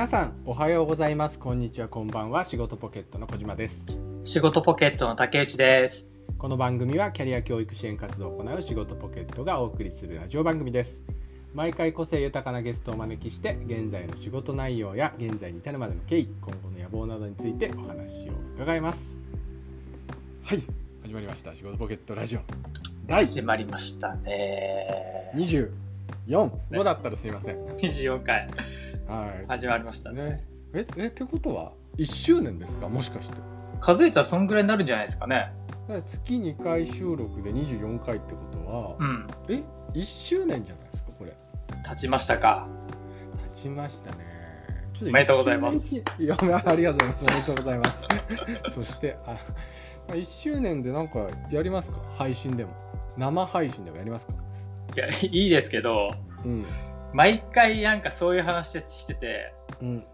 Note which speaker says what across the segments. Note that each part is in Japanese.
Speaker 1: 皆さんおはようございます。こんにちは。こんばんは。仕事ポケットの小島です。
Speaker 2: 仕事ポケットの竹内です。
Speaker 1: この番組はキャリア教育支援活動を行う仕事ポケットがお送りするラジオ番組です。毎回個性豊かなゲストをお招きして現在の仕事内容や現在に至るまでの経緯今後の野望などについてお話を伺います。はい。始まりました。仕事ポケットラジオ。第
Speaker 2: 始まりましたね。
Speaker 1: 245だったらすいません。
Speaker 2: 24回
Speaker 1: はい。
Speaker 2: 始まりましたね。
Speaker 1: ね。ええってことは1周年ですか？もしかして。
Speaker 2: 数えたらそんぐらいになるんじゃないですかね。
Speaker 1: だから月2回収録で24回ってことは、
Speaker 2: うん。
Speaker 1: え1周年じゃないですかこれ。
Speaker 2: 経ちましたか。
Speaker 1: 経ちましたね。ちょっ
Speaker 2: おめでとうございます。
Speaker 1: 1周年記いやありがとうございますおめでとうございます。そしてあ1周年でなんかやりますか？配信でも。生配信でもやりますか？
Speaker 2: いや、いいですけど、
Speaker 1: うん
Speaker 2: 毎回なんかそういう話してて、
Speaker 1: うん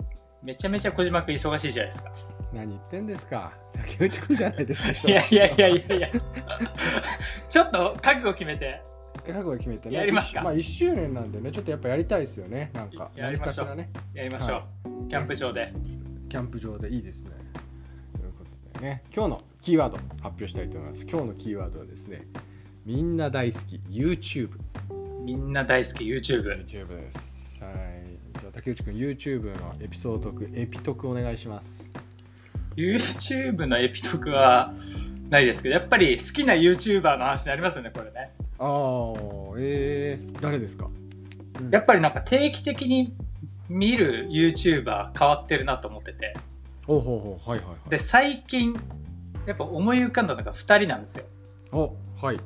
Speaker 2: めちゃめちゃ小島くん忙しいじゃないですか。
Speaker 1: 何言ってんですか？竹内くんじゃないですか
Speaker 2: いやいやいやいやいや。ちょっと覚悟決めて。
Speaker 1: 覚悟決めてね
Speaker 2: やりますか
Speaker 1: 一まあ1周年なんでねちょっとやっぱやりたいですよねなんか
Speaker 2: やりましょうやりましょう。キャンプ場で。
Speaker 1: キャンプ場でいいですね。ということでね、今日のキーワード発表したいと思います。今日のキーワードはですね、みんな大好き YouTube。
Speaker 2: みんな大好き YouTube。
Speaker 1: YouTube です。はい。じゃあ竹内くん YouTube のエピソードク、エピトクお願いします。
Speaker 2: YouTube のエピトークはないですけど、やっぱり好きな YouTuber の話になりますよね、これね。
Speaker 1: ああ、えー、誰ですか、うん
Speaker 2: やっぱりなんか定期的に見る YouTuber 変わってるなと思ってて。
Speaker 1: おうほうほう、はいはいはい。
Speaker 2: で、最近、やっぱ思い浮かんだのが2人なんですよ。
Speaker 1: おはい。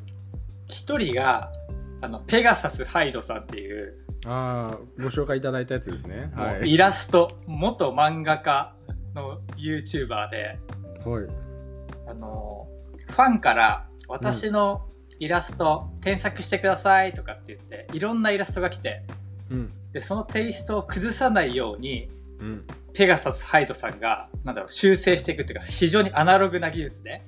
Speaker 2: 1人が、あの、ペガサスハイドさんっていう、
Speaker 1: ああ、ご紹介いただいたやつですね。はい。
Speaker 2: イラスト、元漫画家の YouTuber で、
Speaker 1: はい。
Speaker 2: あの、ファンから私のイラスト添削してくださいとかって言って、いろんなイラストが来て、
Speaker 1: うん。
Speaker 2: で、そのテイストを崩さないように、
Speaker 1: うん。
Speaker 2: ペガサスハイドさんが、なんだろう、修正していくっていうか、非常にアナログな技術で、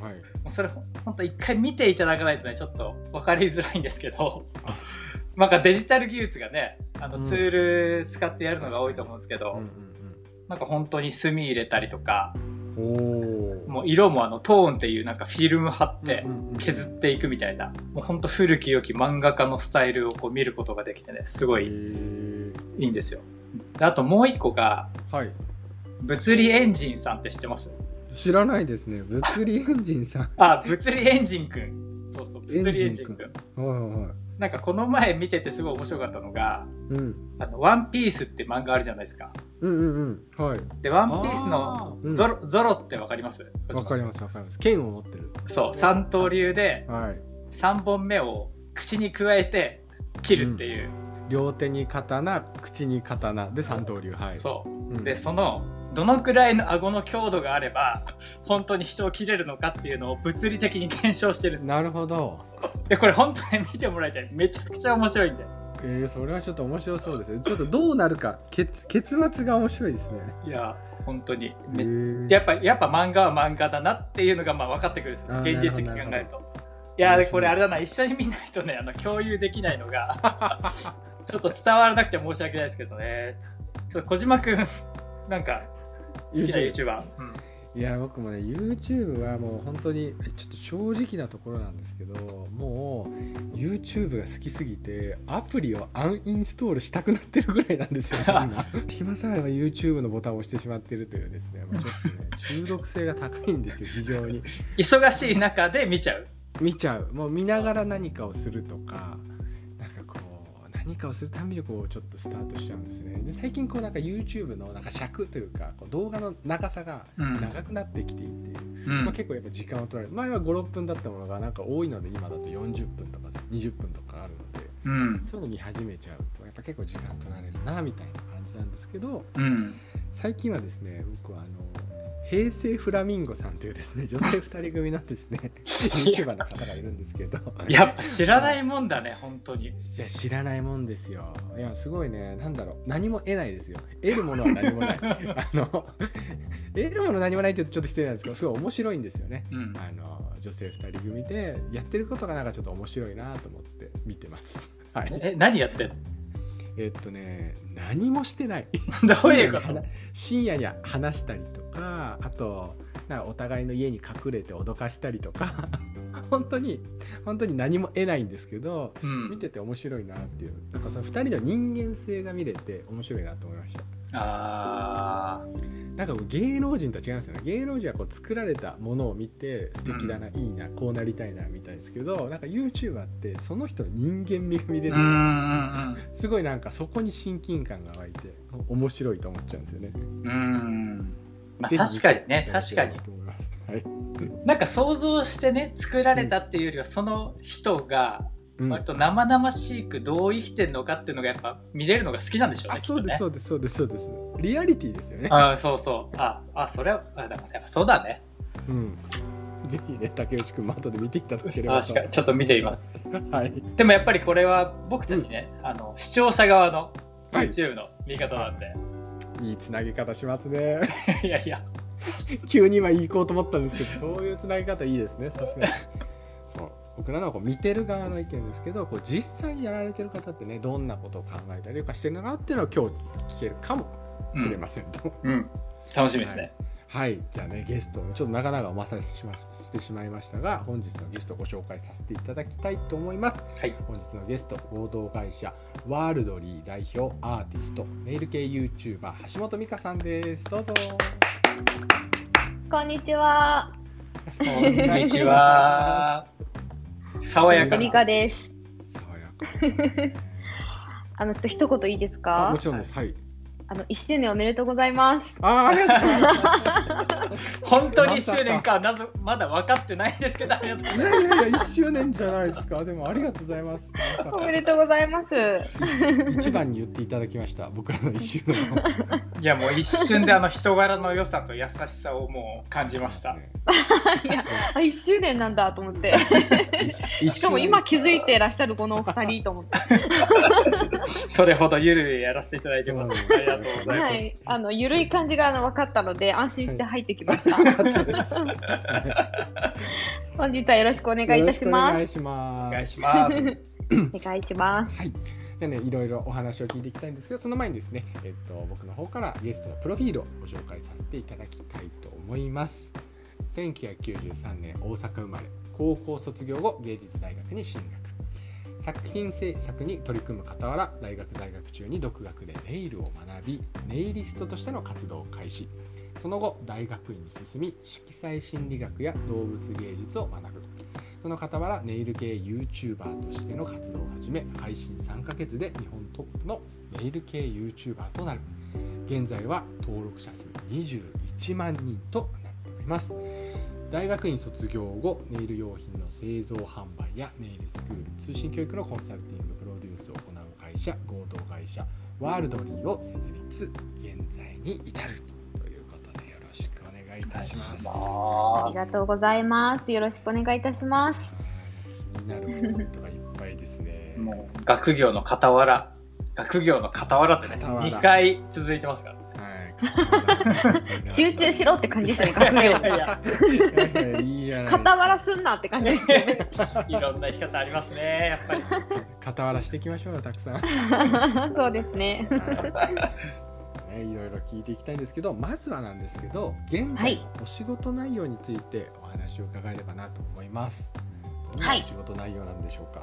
Speaker 1: はい。
Speaker 2: もうそれほんほんと一回見ていただかないとね、ちょっと分かりづらいんですけど、なんかデジタル技術がね、あ
Speaker 1: うん。
Speaker 2: のツール使ってやるのが多いと思うんですけど、
Speaker 1: うん
Speaker 2: なんか本当に墨入れたりとか。もう色もあのトーンっていうなんかフィルム貼って
Speaker 1: うんうんうん
Speaker 2: 削っていくみたいな、もうほんと古き良き漫画家のスタイルをこう見ることができてね、すご
Speaker 1: へ
Speaker 2: い
Speaker 1: ー。
Speaker 2: いいんですよ。であともう一個が、
Speaker 1: はい。
Speaker 2: 物理エンジンさんって知ってます？
Speaker 1: 知らないですね。物理エンジンさん。
Speaker 2: あ、物理エンジンくん。そうそう、物理エンジンくん。
Speaker 1: はいはいはい。
Speaker 2: なんかこの前見ててすごい面白かったのが、
Speaker 1: うん。
Speaker 2: あの、ワンピースって漫画あるじゃないですか。
Speaker 1: うんうんうん。はい。
Speaker 2: で、ワンピース
Speaker 1: あ
Speaker 2: のゾロ,、ゾロってわかります？
Speaker 1: わかりますわかります。剣を持ってる。
Speaker 2: そう、三刀流で
Speaker 1: はい。
Speaker 2: 3本目を口に加えて切るっていう。
Speaker 1: 両手に刀、口に刀で三刀流。はい。
Speaker 2: そう。
Speaker 1: うん。
Speaker 2: で、その、どのくらいの顎の強度があれば、本当に人を切れるのかっていうのを物理的に検証してるんですよ。
Speaker 1: なるほど。
Speaker 2: で、これ本当に見てもらいたい。めちゃくちゃ面白いんで。
Speaker 1: えー、それはちょっと面白そうですね。ちょっとどうなるか、結結末が面白いですね。
Speaker 2: いや、本当に。
Speaker 1: え
Speaker 2: め
Speaker 1: ー
Speaker 2: やっぱ、やっぱ漫画は漫画だなっていうのがまあ分かってくるんですよ現実的に考え
Speaker 1: なる
Speaker 2: と。いやこれあれだな、一緒に見ないとね、あの共有できないのが、ちょっと伝わらなくて申し訳ないですけどね。ちょっと小島くん、なんか、好きな YouTuber。うん。
Speaker 1: いや僕もね YouTube はもう本当にちょっと正直なところなんですけどもう YouTube が好きすぎてアプリをアンインストールしたくなってるぐらいなんですよ、ね、今暇さえあれば YouTube のボタンを押してしまってるというですねもうちょっとね中毒性が高いんですよ非常に。
Speaker 2: 忙しい中で見ちゃう。
Speaker 1: 見ちゃう。もう見ながら何かをするとかなん何かをするたびにこうちょっとスタートしちゃうんですねで最近こうなんか YouTube のなんか尺というかこう動画の長さが
Speaker 2: うん
Speaker 1: 長くなってきていて、
Speaker 2: うん
Speaker 1: まあ、結構やっぱ時間を取られる前は56分だったものがなんか多いので今だと40分とかさ20分とかあるので
Speaker 2: うん。
Speaker 1: そういうの見始めちゃうとやっぱ結構時間取られるなみたいな感じなんですけど
Speaker 2: うん。
Speaker 1: 最近はですね僕はあの平成フラミンゴさんというですね 女性2人組のですね YouTuber の方がいるんですけど。
Speaker 2: やっぱ知らないもんだね、本当に。
Speaker 1: いや知らないもんですよ。いやすごいねなんだろう何も得ないですよ。得るものは何もない。あの得るもの何もないってちょっと失礼なんですけどすごい面白いんですよね。
Speaker 2: うん。
Speaker 1: あの女性2人組でやってることがなんかちょっと面白いなと思って見てます。はい。
Speaker 2: え、何やってんの？
Speaker 1: えっとね何もしてない。
Speaker 2: どういうこと？
Speaker 1: 深夜に話したりとかあとなんかお互いの家に隠れて脅かしたりとか。本当に本当に何も得ないんですけど
Speaker 2: うん。
Speaker 1: 見てて面白いなっていう。なんかその2人の人間性が見れて面白いなと思いました
Speaker 2: あ
Speaker 1: なんか芸能人とは違いますよね。芸能人はこう作られたものを見て素敵だな、いいなこうなりたいなみたいですけどなんか YouTuber ってその人の人間味が見れる。すごいなんかそこに親近感が湧いて面白いと思っちゃうんですよね。
Speaker 2: うん。うんまあ確かにね確かに。
Speaker 1: はい。
Speaker 2: なんか想像してね作られたっていうよりはその人が
Speaker 1: うん
Speaker 2: 割と生々しくどう生きてるのかっていうのがやっぱ見れるのが好きなんでしょう
Speaker 1: あ
Speaker 2: ね
Speaker 1: そうですそうですそうですそうです。リアリティですよね。
Speaker 2: あそうそう。ああそれはあでもやっぱそうだね。
Speaker 1: うん、ぜひね竹内くんも後で見ていただければと。
Speaker 2: 確かにちょっと見てみます。
Speaker 1: はい。
Speaker 2: でもやっぱりこれは僕たちね、あの視聴者側の
Speaker 1: はい。
Speaker 2: YouTube の見方なんで、
Speaker 1: いいつなげ方しますね。
Speaker 2: い、やいや。
Speaker 1: 急には行こうと思ったんですけどそういうつなげ方いいですねさすが僕らのはこう見てる側の意見ですけどこう実際やられてる方ってねどんなことを考えたりとかしてるのかなっていうのを今日聞けるかもしれませんと、
Speaker 2: うん。楽しみですね、
Speaker 1: はい。じゃあねゲストをちょっと長々お待たせしまししてしまいましたが本日のゲストをご紹介させていただきたいと思います。
Speaker 2: はい。
Speaker 1: 本日のゲスト合同会社ワールドリー代表アーティストネイル系 YouTuber 橋本美香さんです。どうぞ。
Speaker 3: こんにちは。
Speaker 2: こんにちは爽やか
Speaker 3: ミ
Speaker 2: な
Speaker 3: カです。
Speaker 1: 爽やかですね
Speaker 3: あのちょっと一言いいです
Speaker 1: あ
Speaker 3: か
Speaker 1: も。ちろんです。はい。
Speaker 3: あの一周年おめでとうございます。
Speaker 1: あーありがとうございます。
Speaker 2: 本当に1周年かなぜまだ分かってないんですけどありがとうござい
Speaker 1: いやいやいや、一周年じゃないですか。でもありがとうございます。
Speaker 3: お
Speaker 1: か
Speaker 3: めでとうございます。
Speaker 1: 一番に言っていただきました。僕らの一周年を。
Speaker 2: ま すいやもう一瞬であの人柄の良さと優しさをもう感じました、
Speaker 1: ね
Speaker 3: いや、あ一周年なんだと思って。
Speaker 1: 一
Speaker 3: しかも今気づいてらっしゃるこのお二人と思って。
Speaker 2: それほどゆるいやらせていただいてますがとうございます、
Speaker 3: はい、あのゆるい感じがあの分かったので安心して入ってきました。本日はよろしくお願いいたします。
Speaker 1: お願いし
Speaker 2: お願いします
Speaker 3: お願いします。
Speaker 1: ます。じゃあね、いろいろお話を聞いていきたいんですけど、その前にですね、えっと、僕の方からゲストのプロフィールをご紹介させていただきたいと思います。1993年大阪生まれ、高校卒業後芸術大学に進学。作品制作に取り組む傍ら、大学在学中に独学でネイルを学び、ネイリストとしての活動を開始。その後、大学院に進み、色彩心理学や動物芸術を学ぶ。その傍らネイル系 YouTuber としての活動を始め配信3ヶ月で日本トップのネイル系 YouTuber となる現在は登録者数21万人となっております大学院卒業後ネイル用品の製造販売やネイルスクール通信教育のコンサルティングプロデュースを行う会社合同会社ワールドリーを設立現在に至るということでよろしくお願いいたします
Speaker 3: ありがとうございます。よろしくお願いいたします。
Speaker 1: 気になるポイントがいっぱいですね。
Speaker 2: もう学業の傍ら学業の傍らってね
Speaker 1: 傍ら
Speaker 2: 2回続いてますから
Speaker 1: はい。
Speaker 3: 集中しろって感じですよね。傍らすんなって感じですよね。
Speaker 2: いろんな生き方ありますねやっぱり
Speaker 1: 傍らしていきましょうよたくさん。は
Speaker 3: そうですね。
Speaker 1: いね、いろいろ聞いていきたいんですけどまずはなんですけど現在
Speaker 3: はい
Speaker 1: お仕事内容についてお話を伺えればなと思います。どん
Speaker 3: は
Speaker 1: ないお仕事内容なんでしょうか？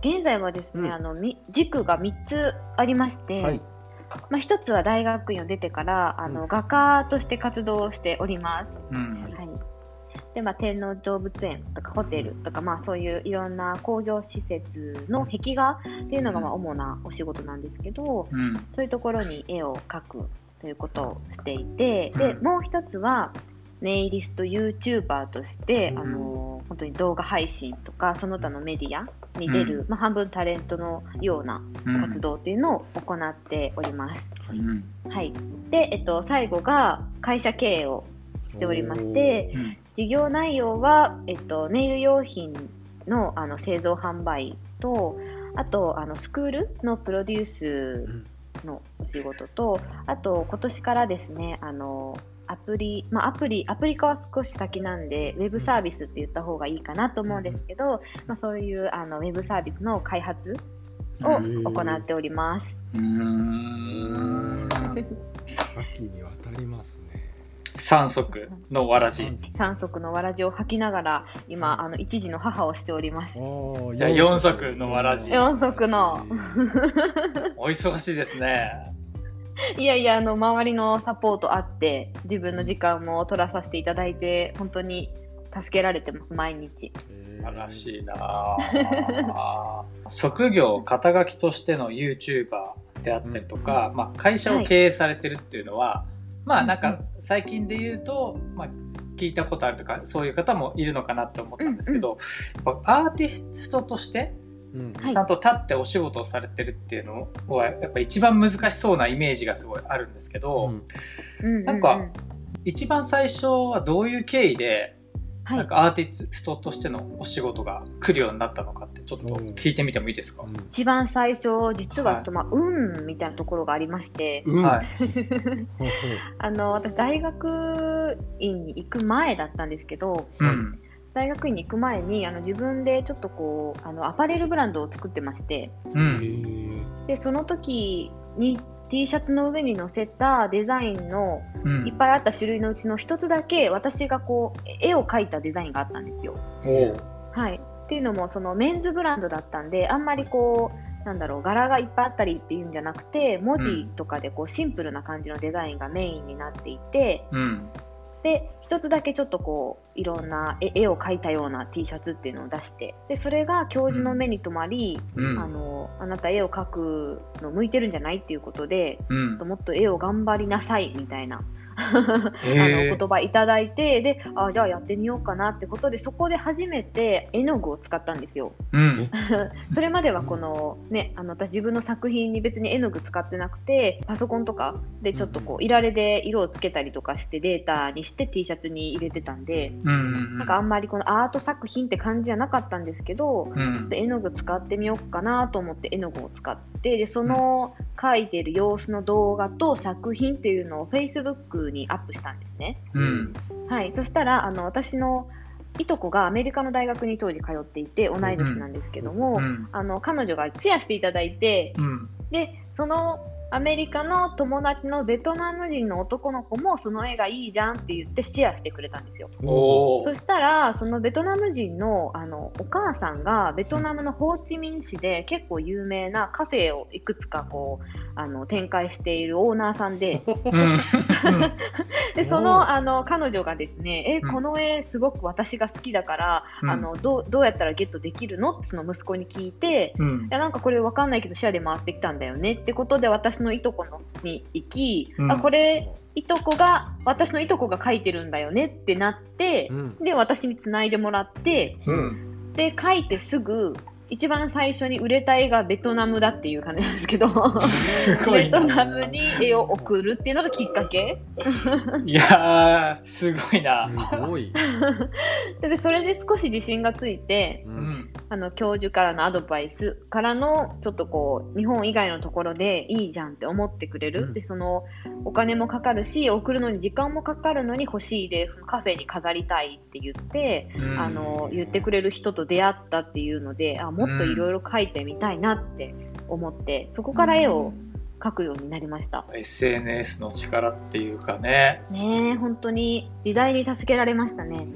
Speaker 3: 現在はですね、
Speaker 1: うん
Speaker 3: あのみ軸が3つありまして、
Speaker 1: はい。
Speaker 3: まあ、1つは大学院を出てからあの、
Speaker 1: うん。
Speaker 3: 画家として活動をしております。
Speaker 2: うん。
Speaker 3: はい。でまあ、天王寺動物園とかホテルとか、まあ、そういういろんな工業施設の壁画っていうのがまあ主なお仕事なんですけど
Speaker 2: うん。
Speaker 3: そういうところに絵を描くということをしていてで
Speaker 2: うん。
Speaker 3: もう一つはネイリスト YouTuber として、
Speaker 2: うん。
Speaker 3: あの本当に動画配信とかその他のメディアに出る、
Speaker 2: う
Speaker 3: まあ、半分タレントのような
Speaker 2: うん。
Speaker 3: 活動っていうのを行っております。
Speaker 2: うん。
Speaker 3: はい、で、えっと、最後が会社経営をしておりまして
Speaker 2: うん。
Speaker 3: 事業内容は、えっと、ネイル用品のあの製造販売とあとあのスクールのプロデュースのお仕事とあと今年からですねあのアプリ、まあ、アプリアプリ化は少し先なんでウェブサービスって言った方がいいかなと思うんですけど、まあ、そういうあのウェブサービスの開発を行っております。
Speaker 2: うーん。
Speaker 1: 秋に渡りますね。
Speaker 2: 三足のわらじ。
Speaker 3: 三足。のわらじを履きながら今あの一児の母をしております。
Speaker 2: じゃあ四足のわらじ。
Speaker 3: 四足の。
Speaker 2: お忙しいですね
Speaker 3: いやいやあの周りのサポートあって自分の時間も取らさせていただいて本当に助けられてます毎日。
Speaker 2: 素晴らしいな。あ 職業肩書きとしての YouTuber であったりとか、まあ、会社を経営されてるっていうのは、まあなんか最近で言うと、まあ、聞いたことあるとかそういう方もいるのかなって思ったんですけど、やっぱアーティストとして
Speaker 1: うん
Speaker 3: はい。
Speaker 2: ちゃんと立ってお仕事をされてるっていうのはやっぱ一番難しそうなイメージがすごいあるんですけど、
Speaker 1: うん。
Speaker 2: なんか一番最初はどういう経緯で
Speaker 3: はい。
Speaker 2: なんかアーティストとしてのお仕事が来るようになったのかってちょっと聞いてみてもいいですか、
Speaker 1: うん。
Speaker 3: 一番最初実はちょっとまあ運みたいなところがありまして、あの私大学院に行く前だったんですけど
Speaker 2: うん。
Speaker 3: 大学院に行く前にあの自分でちょっとこうあのアパレルブランドを作ってまして
Speaker 2: う。
Speaker 1: うんへ
Speaker 3: でその時に T シャツの上に載せたデザインの
Speaker 2: うん
Speaker 3: いっぱいあった種類のうちの一つだけ私がこう絵を描いたデザインがあったんですよ。はい、っていうのもそのメンズブランドだったんであんまりこうなんだろう柄がいっぱいあったりっていうんじゃなくて文字とかでこうシンプルな感じのデザインがメインになっていて
Speaker 2: うん。
Speaker 3: で一つだけちょっとこういろんな絵絵を描いたような T シャツっていうのを出してでそれが教授の目に留まり、
Speaker 2: うん。
Speaker 3: あのあなた絵を描くの向いてるんじゃないっていうことで
Speaker 2: うん。
Speaker 3: もっと絵を頑張りなさいみたいなあの言葉いただいてであじゃあやってみようかなってことでそこで初めて絵の具を使ったんですよ。
Speaker 2: うん。
Speaker 3: それまではこのねあの私自分の作品に別に絵の具使ってなくてパソコンとかでちょっとこういられで色をつけたりとかしてデータにして T シャツに入れてたんで
Speaker 2: うん。
Speaker 3: なんかあんまりこのアート作品って感じじゃなかったんですけど
Speaker 2: うん。
Speaker 3: で絵の具使ってみようかなと思って絵の具を使ってでその描いてる様子の動画と作品っていうのを Facebook にアップしたんですね。
Speaker 2: うん。
Speaker 3: はい、そしたらあの私のいとこがアメリカの大学に当時通っていて同い年なんですけども、
Speaker 2: うん。
Speaker 3: あの彼女がシェアしていただいて
Speaker 2: うん。
Speaker 3: でそのアメリカの友達のベトナム人の男の子もその絵がいいじゃんって言ってシェアしてくれたんですよ。そ。したらそのベトナム人のあのお母さんがベトナムのホーチミン市で結構有名なカフェをいくつかこうあの展開しているオーナーさんで
Speaker 2: うん。
Speaker 3: でそのあの彼女がですね、え
Speaker 2: うん
Speaker 3: この絵すごく私が好きだから、
Speaker 2: うん
Speaker 3: あのどうどうやったらゲットできるの？ってその息子に聞いて、
Speaker 2: うん
Speaker 3: い。やなんかこれわかんないけどシェアで回ってきたんだよねってことで私のいとこのに行き、
Speaker 2: うん
Speaker 3: あこれいとこが私のいとこが書いてるんだよねってなって
Speaker 1: う、ん
Speaker 3: で私につないでもらって
Speaker 2: うん。
Speaker 3: で書いてすぐ一番最初に売れた絵がベトナムだっていう感じなんですけど
Speaker 2: すごい
Speaker 3: ベトナ
Speaker 2: な。
Speaker 3: ムに絵を送るっていうのがきっかけ
Speaker 2: いやー、すごいな。
Speaker 1: すごい、
Speaker 3: ででそれで少し自信がついて
Speaker 1: う
Speaker 2: うんん。
Speaker 3: あの教授からのアドバイスからのちょっとこう日本以外のところでいいじゃんって思ってくれる、
Speaker 1: うん
Speaker 3: でそのお金もかかるし送るのに時間もかかるのに欲しいでそのカフェに飾りたいって言って、
Speaker 2: うん
Speaker 3: あの言ってくれる人と出会ったっていうのであもっといろいろ描いてみたいなって思ってそこから絵を描くようになりました。
Speaker 2: SNS の力っていうかね。
Speaker 3: ねえ本当に時代に助けられましたね。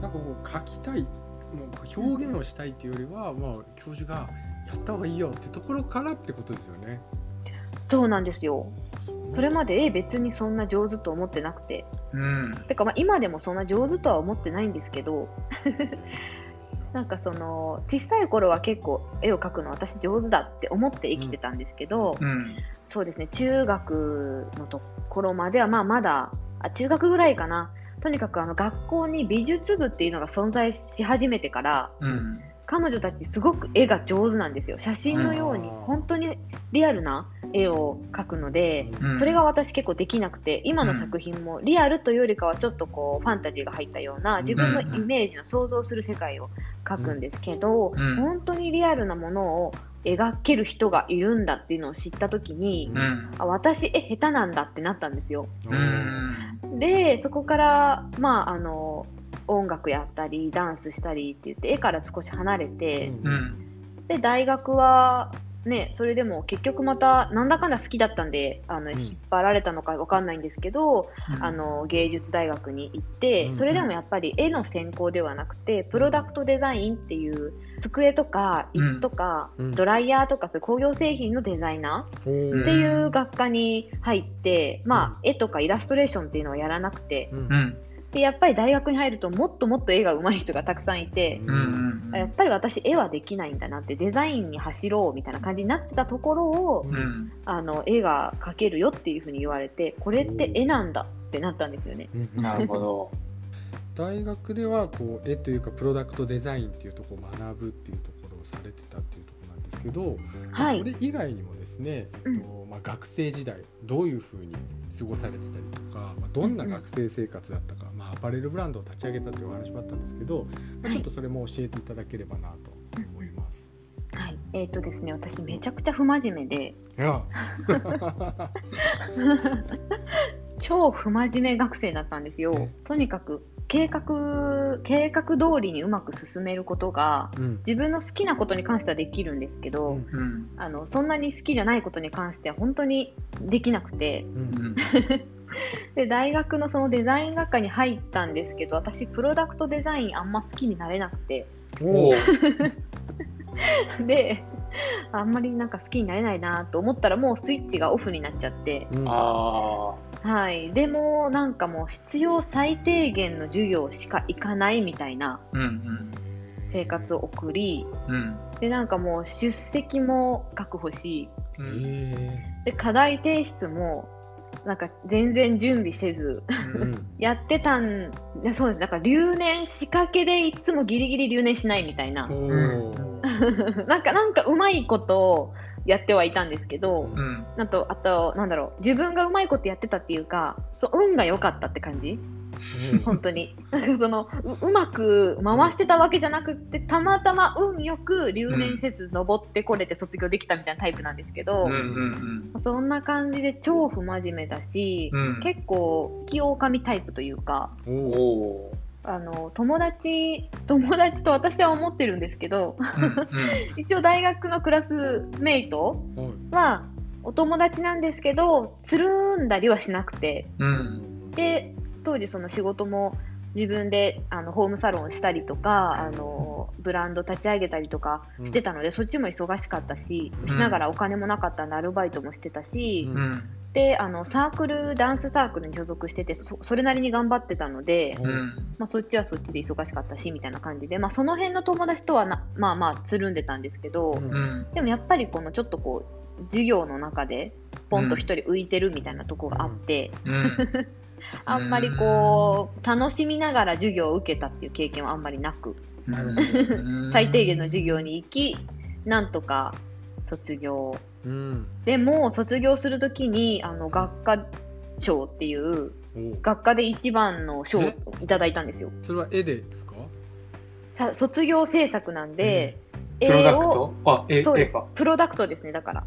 Speaker 1: なんかこう書きたいもう表現をしたいっていうよりは、まあ、教授がやった方がいいよってところからってことですよね
Speaker 3: そうなんですよそれまで絵別にそんな上手と思ってなくて
Speaker 2: うん。
Speaker 3: てかまあ今でもそんな上手とは思ってないんですけどなんかその小さい頃は結構絵を描くの私上手だって思って生きてたんですけど、
Speaker 2: うん。
Speaker 3: そうですね中学のところまではまあまだあ中学ぐらいかなとにかくあの学校に美術部っていうのが存在し始めてから
Speaker 2: うん。
Speaker 3: 彼女たちすごく絵が上手なんですよ写真のように
Speaker 1: うん
Speaker 3: 本当にリアルな絵を描くので、
Speaker 2: うん
Speaker 3: それが私結構できなくて今の作品もリアルというよりかはちょっとこうファンタジーが入ったような自分のイメージの想像する世界を描くんですけど、
Speaker 2: うん
Speaker 3: 本当にリアルなものを描ける人がいるんだっていうのを知った時に、
Speaker 2: うん。
Speaker 3: あ私絵下手なんだってなったんですよ。
Speaker 2: うん。
Speaker 3: でそこからまああの音楽やったりダンスしたりって言って絵から少し離れて、
Speaker 1: うん。
Speaker 2: うん。
Speaker 3: で大学はね、それでも結局またなんだかんだ好きだったんであの、
Speaker 1: うん。
Speaker 3: 引っ張られたのかわかんないんですけど、
Speaker 2: うん。
Speaker 3: あの芸術大学に行って、
Speaker 1: うん。
Speaker 3: それでもやっぱり絵の専攻ではなくてプロダクトデザインっていう机とか椅子とか、
Speaker 1: うん。
Speaker 3: ドライヤーとかそういう工業製品のデザイナ
Speaker 1: おー
Speaker 3: ーっていう学科に入って、まあ、絵とかイラストレーションっていうのはやらなくて
Speaker 1: うん。
Speaker 2: うん
Speaker 3: でやっぱり大学に入るともっともっと絵が上手い人がたくさんいて。
Speaker 2: うんうん
Speaker 3: やっぱり私絵はできないんだなってデザインに走ろうみたいな感じになってたところを、
Speaker 1: うん
Speaker 2: うん
Speaker 3: あの絵が描けるよっていうふうに言われてこれって絵なんだってなったんですよね。
Speaker 1: うん
Speaker 2: なるほど。
Speaker 1: 大学ではこう絵というかプロダクトデザインっていうところを学ぶっていうところをされてたっていうところなんですけど、まあ
Speaker 3: はい
Speaker 1: それ以外にもですね、えっとまあ、学生時代どういうふうに過ごされてたりとか、まあ、どんな学生生活だったか、まあ、アパレルブランドを立ち上げたというお話もあったんですけど、まあ、ちょっとそれも教えていただければなと思います。
Speaker 3: はい、えっ、とですね私めちゃくちゃ不真面目で。
Speaker 1: いや。
Speaker 3: 超不真面目学生だったんですよ。とにかく計画計画通りにうまく進めることが
Speaker 1: うん。
Speaker 3: 自分の好きなことに関してはできるんですけど、
Speaker 1: うん。
Speaker 2: うん
Speaker 3: あのそんなに好きじゃないことに関しては本当にできなくて。
Speaker 1: う
Speaker 2: うん。ん
Speaker 3: で大学のそのデザイン学科に入ったんですけど私プロダクトデザインあんま好きになれなくて。であんまりなんか好きになれないなと思ったらもうスイッチがオフになっちゃって、
Speaker 1: うん。
Speaker 2: あ
Speaker 3: はい、でもなんかもう必要最低限の授業しか行かないみたいな生活を送り
Speaker 2: うん。うん
Speaker 3: でなんかもう出席も確保し
Speaker 2: うん。
Speaker 1: へ
Speaker 3: で課題提出もなんか全然準備せず
Speaker 1: ーうん。
Speaker 3: やってたんいやそうです。なんか留年仕掛けでいつもギリギリ留年しないみたいな。なんかなんかうまいことをやってはいたんですけど、
Speaker 2: うん。
Speaker 3: あとあとなんだろう自分がうまいことやってたっていうかそう運が良かったって感じ？本当に。なんかそのううまく回してたわけじゃなくってたまたま運よく留年せず登ってこれて卒業できたみたいなタイプなんですけど、
Speaker 2: うんうん
Speaker 3: そんな感じで超不真面目だし、
Speaker 2: うん。
Speaker 3: 結構器用神タイプというか。
Speaker 1: お
Speaker 3: あの友達 友達と私は思ってるんですけど
Speaker 2: ーうん。
Speaker 3: 一応大学のクラスメイト
Speaker 1: は
Speaker 3: お友達なんですけどつるんだりはしなくて。
Speaker 2: うん
Speaker 3: で当時その仕事も自分であのホームサロンしたりとかあのブランド立ち上げたりとかしてたので、そっちも忙しかったし、
Speaker 1: うん
Speaker 3: しながらお金もなかったんでアルバイトもしてたし、
Speaker 1: うん
Speaker 2: うん
Speaker 3: であのサークルダンスサークルに所属しててそそれなりに頑張ってたので、
Speaker 1: うん。
Speaker 2: うん
Speaker 3: まあ、そっちはそっちで忙しかったしみたいな感じで、まあ、その辺の友達とはなまあまあつるんでたんですけど、
Speaker 1: うん。
Speaker 2: うん
Speaker 3: でもやっぱりこのちょっとこう授業の中でポンと一人浮いてるみたいなとこがあって、
Speaker 2: うん。
Speaker 3: あんまりこう楽しみながら授業を受けたっていう経験はあんまりなく 最低限の授業に行きなんとか卒業
Speaker 1: うん。
Speaker 3: でも卒業するときにあの学科賞っていう学科で一番の賞をいただいたんですよ。
Speaker 1: それは絵でですか？
Speaker 3: さ卒業制作なんで、
Speaker 2: プロダク
Speaker 3: 絵を
Speaker 2: ト？あえ
Speaker 3: そうです。プロダクトですねだから。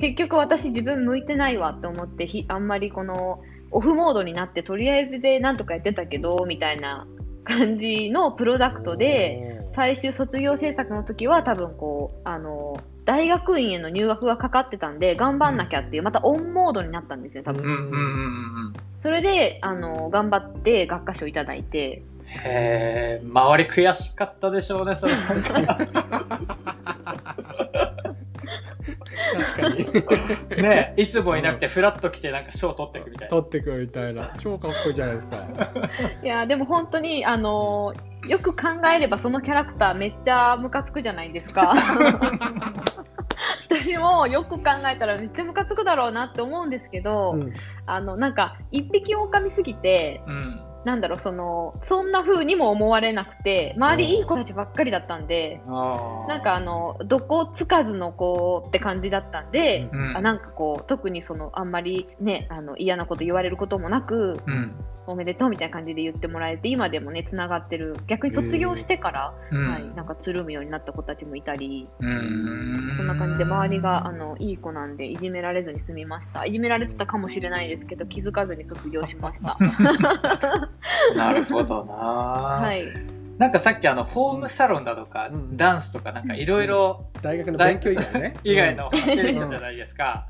Speaker 3: 結局私自分向いてないわって思ってひあんまりこのオフモードになってとりあえずでなんとかやってたけどみたいな感じのプロダクトで最終卒業制作の時は多分こうあの大学院への入学がかかってたんで頑張んなきゃっていうまたオンモードになったんですよ多分、
Speaker 2: うんうんうんうん。
Speaker 3: それであの頑張って学科賞いただいて。
Speaker 2: へえ周り悔しかったでしょうねそれ
Speaker 1: 確かに。
Speaker 2: ねいつもいなくてフラッと来てなんか賞取っていくみたいな。
Speaker 1: 取ってくみたいな。超かっこいいじゃないですか。
Speaker 3: いやでも本当にあのよく考えればそのキャラクターめっちゃムカつくじゃないですか。私もよく考えたらめっちゃムカつくだろうなって思うんですけど、
Speaker 1: うん。
Speaker 3: あのなんか一匹狼すぎて
Speaker 2: うん
Speaker 3: なんだろうそのそんな風にも思われなくて周りいい子たちばっかりだったんでなんかあのどこつかずの子って感じだったんで、
Speaker 2: うん。
Speaker 3: あなんかこう特にそのあんまりねあの嫌なこと言われることもなく
Speaker 2: うん。
Speaker 3: おめでとうみたいな感じで言ってもらえて今でもねつながってる。逆に卒業してから、
Speaker 2: うん。
Speaker 3: はい、なんかつるむようになった子たちもいたり、
Speaker 2: うん。
Speaker 3: そんな感じで周りがあのいい子なんでいじめられずに済みました。いじめられてたかもしれないですけど気づかずに卒業しました
Speaker 2: なるほどな、
Speaker 3: はい。
Speaker 2: なんかさっきあのホームサロンだとか、
Speaker 1: うん
Speaker 2: ダンスとかなんかいろいろ
Speaker 1: 大学の勉強以外ね。
Speaker 2: 以外のお話出てきたじゃないですか、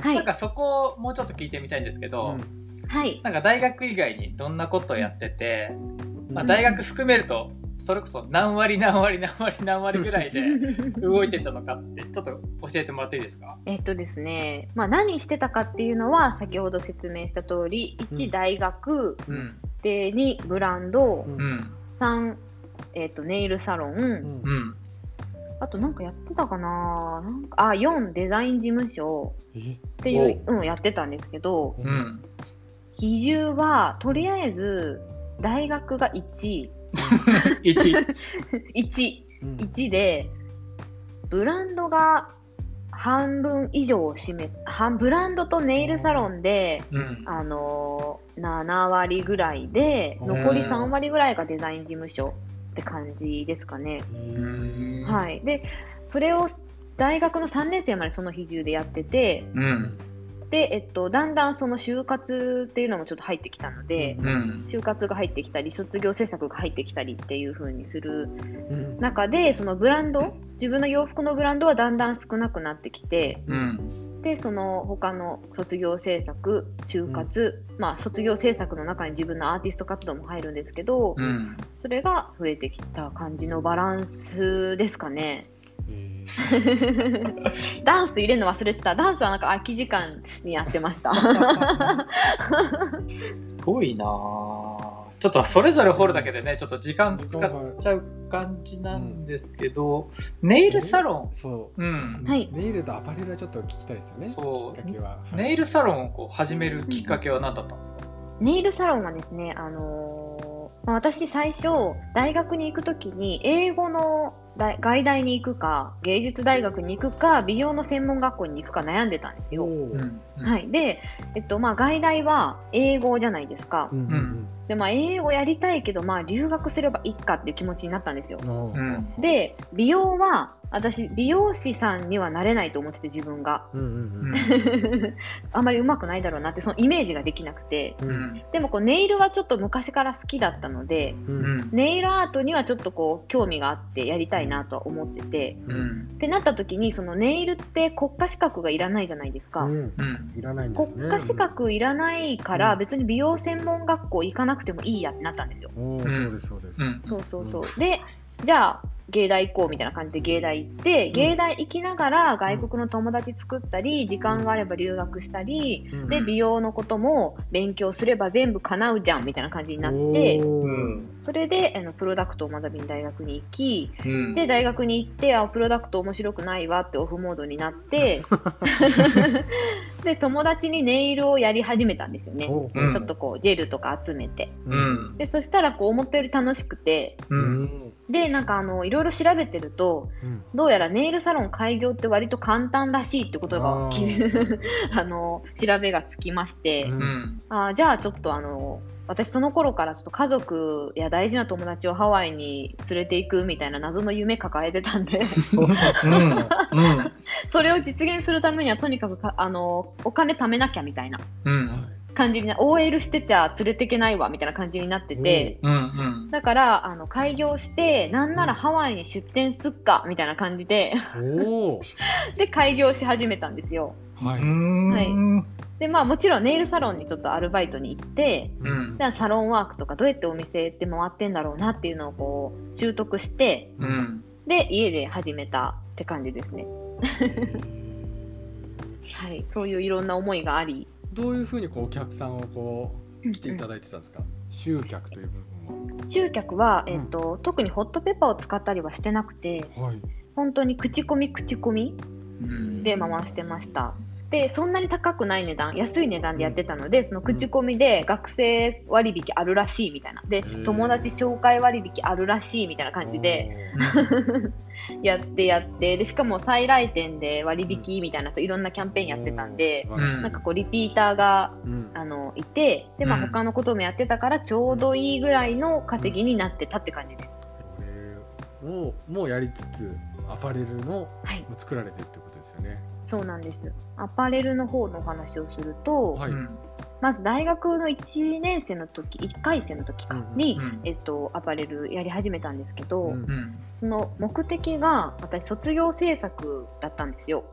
Speaker 3: はい。
Speaker 2: なんかそこをもうちょっと聞いてみたいんですけど、
Speaker 3: はい。
Speaker 2: なんか大学以外にどんなことをやってて、
Speaker 1: うん。
Speaker 2: まあ、大学含めるとそれこそ何割何割何割何割ぐらいで 動いてたのかってちょっと教えてもらっていいですか？
Speaker 3: えっとですね、まあ、何してたかっていうのは先ほど説明した通り
Speaker 1: うん。
Speaker 3: 1大学、
Speaker 2: うん
Speaker 3: で2ブランド、
Speaker 1: うん。
Speaker 2: うん。
Speaker 3: 3、えっとネイルサロン、
Speaker 1: うん。
Speaker 2: うん。
Speaker 3: あとなんかやってたかな。なんかあ4デザイン事務所。
Speaker 1: え
Speaker 3: っていう、う。ん、やってたんですけど
Speaker 2: うん。
Speaker 3: 比重はとりあえず大学が1
Speaker 2: 1
Speaker 3: 1
Speaker 1: うん。
Speaker 3: 1でブランドが半分以上を占め半ブランドとネイルサロンで
Speaker 2: うん。
Speaker 3: あのー7割ぐらいで
Speaker 1: うん
Speaker 3: 残り3割ぐらいがデザイン事務所って感じですかね。
Speaker 2: うん
Speaker 3: はい、でそれを大学の3年生までその比重でやってて
Speaker 2: うん。
Speaker 3: で、えっと、だんだんその就活っていうのもちょっと入ってきたので、
Speaker 2: うん。
Speaker 3: 就活が入ってきたり卒業制作が入ってきたりっていう風にする
Speaker 1: うん。
Speaker 3: 中でそのブランド自分の洋服のブランドはだんだん少なくなってきて
Speaker 2: うん
Speaker 3: でその他の卒業制作就活、まあ卒業制作の中に自分のアーティスト活動も入るんですけど、
Speaker 2: うん
Speaker 3: それが増えてきた感じのバランスですかね。
Speaker 1: え
Speaker 3: ダンス入れるの忘れてた。ダンスはなんか空き時間にやってました。
Speaker 2: すごいなぁちょっとそれぞれ掘るだけでねちょっと時間使っちゃう感じなんですけど、ネイルサロン。
Speaker 1: そう。
Speaker 2: うん。
Speaker 3: はい。
Speaker 1: ネイルとアパレルはちょっと聞きたいですよね
Speaker 2: そう。
Speaker 1: きっかけは。はい。
Speaker 2: ネイルサロンをこう始めるきっかけは何だったんですか、
Speaker 3: ネイルサロンはですね、あのーまあ私最初、大学に行くときに、英語の大外大に行くか、芸術大学に行くか、美容の専門学校に行くか悩んでたんですよ。はい。で、えっと、まあ、外大は英語じゃないですか。
Speaker 1: う。んうん
Speaker 3: で、まあ、英語やりたいけど、まあ、留学すればいいかっていう気持ちになったんですよ。
Speaker 1: うん。
Speaker 3: で、美容は、私、美容師さんにはなれないと思ってて、自分が。
Speaker 1: うんうん
Speaker 3: あんまり上手くないだろうなって、そのイメージができなくて。
Speaker 1: うん。うん。
Speaker 2: うん
Speaker 3: でも、こう、ネイルはちょっと昔から好きだったので、
Speaker 1: う
Speaker 2: うん。ん
Speaker 3: ネイルアートにはちょっとこう興味があってやりたいなとは思ってて。
Speaker 2: うん。
Speaker 3: ってなった時にそのネイルって国家資格がいらないじゃないですか、
Speaker 1: うん。
Speaker 2: うん
Speaker 1: いらない
Speaker 3: 国家資格いらないから
Speaker 1: うん。
Speaker 3: 別に美容専門学校行かなくてもいいやってなったんですよ、
Speaker 1: おーそうですそうです。
Speaker 2: うん。
Speaker 3: そうそうそう。でじゃあ芸大行こうみたいな感じで芸大行って、芸大行きながら外国の友達作ったり時間があれば留学したり、
Speaker 1: うん。
Speaker 3: で美容のことも勉強すれば全部叶うじゃんみたいな感じになってそれであのプロダクトを学びに大学に行き
Speaker 2: うん。
Speaker 3: で大学に行ってあプロダクト面白くないわってオフモードになって で友達にネイルをやり始めたんですよね、ちょっとこうジェルとか集めて。
Speaker 2: うん。
Speaker 3: でそしたらこう思ったより楽しくてでなんかあのいろいろ調べてると
Speaker 1: うん。
Speaker 3: どうやらネイルサロン開業って割と簡単らしいってことが
Speaker 1: あ
Speaker 3: き
Speaker 1: ー。
Speaker 3: あの調べがつきまして、
Speaker 1: うん。
Speaker 2: うん。
Speaker 3: あーじゃあちょっとあの私その頃からちょっと家族や大事な友達をハワイに連れて行くみたいな謎の夢抱えてたんで。
Speaker 2: うん。うん。
Speaker 3: それを実現するためにはとにかくかあのお金貯めなきゃみたいな。
Speaker 2: うん
Speaker 3: 感じにな OL してちゃ連れてけないわみたいな感じになってて、
Speaker 2: うんうん
Speaker 3: だからあの開業してなんならハワイに出店すっかみたいな感じで。で開業し始めたんですよ。
Speaker 1: はい。
Speaker 2: うん。
Speaker 3: でまあもちろんネイルサロンにちょっとアルバイトに行って
Speaker 2: うん。
Speaker 3: じゃあサロンワークとかどうやってお店って回ってんだろうなっていうのをこう習得して
Speaker 2: うん。
Speaker 3: で家で始めたって感じですね。はい。そういういろんな思いがあり
Speaker 1: どういうふうにこうお客さんをこう来ていただいてたんですか？集客という部
Speaker 3: 集客は、
Speaker 1: うん。
Speaker 3: えっと特にホットペッパーを使ったりはしてなくて
Speaker 1: 分ははい。
Speaker 3: 本当に口コミ口コミ
Speaker 2: うん。
Speaker 3: で回してましたでそんなに高くない値段安い値段でやってたのでその口コミで学生割引あるらしいみたいな。で
Speaker 1: ー
Speaker 3: 友達紹介割引あるらしいみたいな感じで やってやってでしかも再来店で割引みたいなといろんなキャンペーンやってたんでなんかこうリピーターが
Speaker 1: うん。
Speaker 3: あのいてで、まあ、
Speaker 2: うん。
Speaker 3: 他のこともやってたからちょうどいいぐらいの稼ぎになってたって感じです。
Speaker 1: これをもうやりつつアパレルも作られてるってことですよね
Speaker 3: そうなんです。アパレルの方のお話をすると、
Speaker 1: はい
Speaker 2: うん
Speaker 3: まず大学の1年生の時1回生の時か
Speaker 1: うん
Speaker 3: に、
Speaker 2: うん。
Speaker 3: えっと、アパレルやり始めたんですけど、
Speaker 1: うん。
Speaker 2: うん。
Speaker 3: その目的が私卒業制作だったんですよ。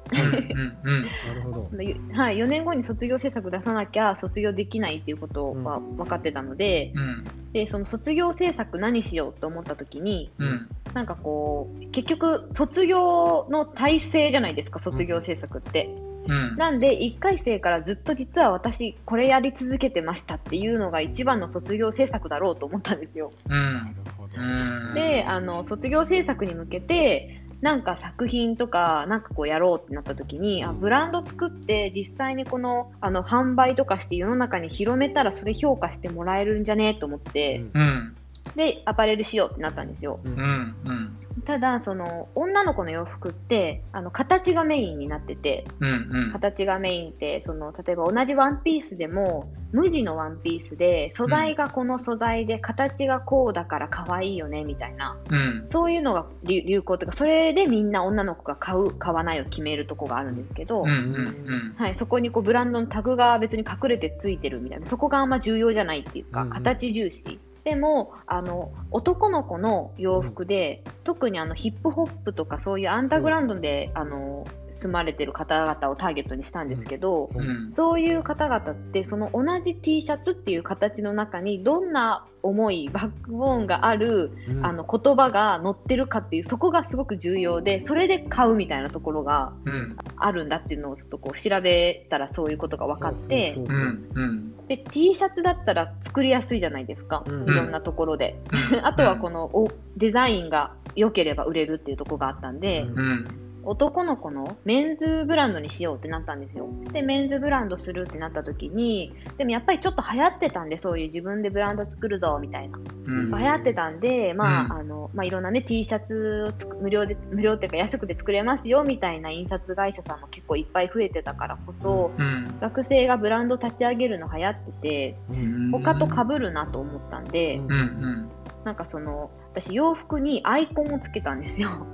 Speaker 3: はい、4年後に卒業制作出さなきゃ卒業できないっていうことは分かってたので,、
Speaker 2: うん。
Speaker 3: でその卒業制作何しようと思った時に
Speaker 2: うん。
Speaker 3: なんかこう結局卒業の体制じゃないですか卒業制作って。
Speaker 2: うん
Speaker 3: なんで1回生からずっと実は私これやり続けてましたっていうのが一番の卒業制作だろうと思ったんですよ。
Speaker 2: うん。
Speaker 3: であの卒業制作に向けてなんか作品とかなんかこうやろうってなった時にあブランド作って実際にこのあの販売とかして世の中に広めたらそれ評価してもらえるんじゃね？えと思って、
Speaker 2: うん
Speaker 3: でアパレルしようってなったんですよ。
Speaker 1: うん。
Speaker 2: うんうん。
Speaker 3: ただその女の子の洋服ってあの形がメインになってて
Speaker 2: うんうん。
Speaker 3: 形がメインってその例えば同じワンピースでも無地のワンピースで素材がこの素材で形がこうだから可愛いよねみたいな。
Speaker 2: うん。
Speaker 3: そういうのが流流行というかそれでみんな女の子が買う買わないを決めるとこがあるんですけど、
Speaker 2: うんうん。
Speaker 3: はい、そこにこうブランドのタグが別に隠れてついてるみたいな。そこがあんま重要じゃないっていうか、
Speaker 1: うんうん。
Speaker 3: 形重視でもあの男の子の洋服で、特にあのヒップホップとかそういうアンダーグラウンドで、あの住まれてる方々をターゲットにしたんですけど、
Speaker 2: うん。うん
Speaker 3: そういう方々ってその同じ T シャツっていう形の中にどんな思いバックボーンがある、
Speaker 1: うん。
Speaker 3: あの言葉が載ってるかっていうそこがすごく重要でそれで買うみたいなところが
Speaker 2: うん。
Speaker 3: あるんだっていうのをちょっとこう調べたらそういうことが分かってで T シャツだったら作りやすいじゃないですか、
Speaker 1: うん。
Speaker 3: いろんなところで、あとはこのおデザインが良ければ売れるっていうところがあったんで、
Speaker 1: うん
Speaker 2: うん
Speaker 3: 男の子のメンズブランドにしようってなったんですよ。で、メンズブランドするってなった時に、でもやっぱりちょっと流行ってたんで、そういう自分でブランド作るぞみたいな。
Speaker 2: うん。
Speaker 3: 流行ってたんで、まあ、
Speaker 2: うん。
Speaker 3: あの、まあ、いろんなね、T シャツをつく無料で、無料っていうか安くで作れますよみたいな印刷会社さんも結構いっぱい増えてたからこそ、
Speaker 2: うん。
Speaker 3: 学生がブランド立ち上げるの流行ってて、
Speaker 1: うん。
Speaker 3: 他と被るなと思ったんで、
Speaker 1: うん
Speaker 2: うん。うん
Speaker 3: なんかその、私洋服にアイコンをつけたんですよ。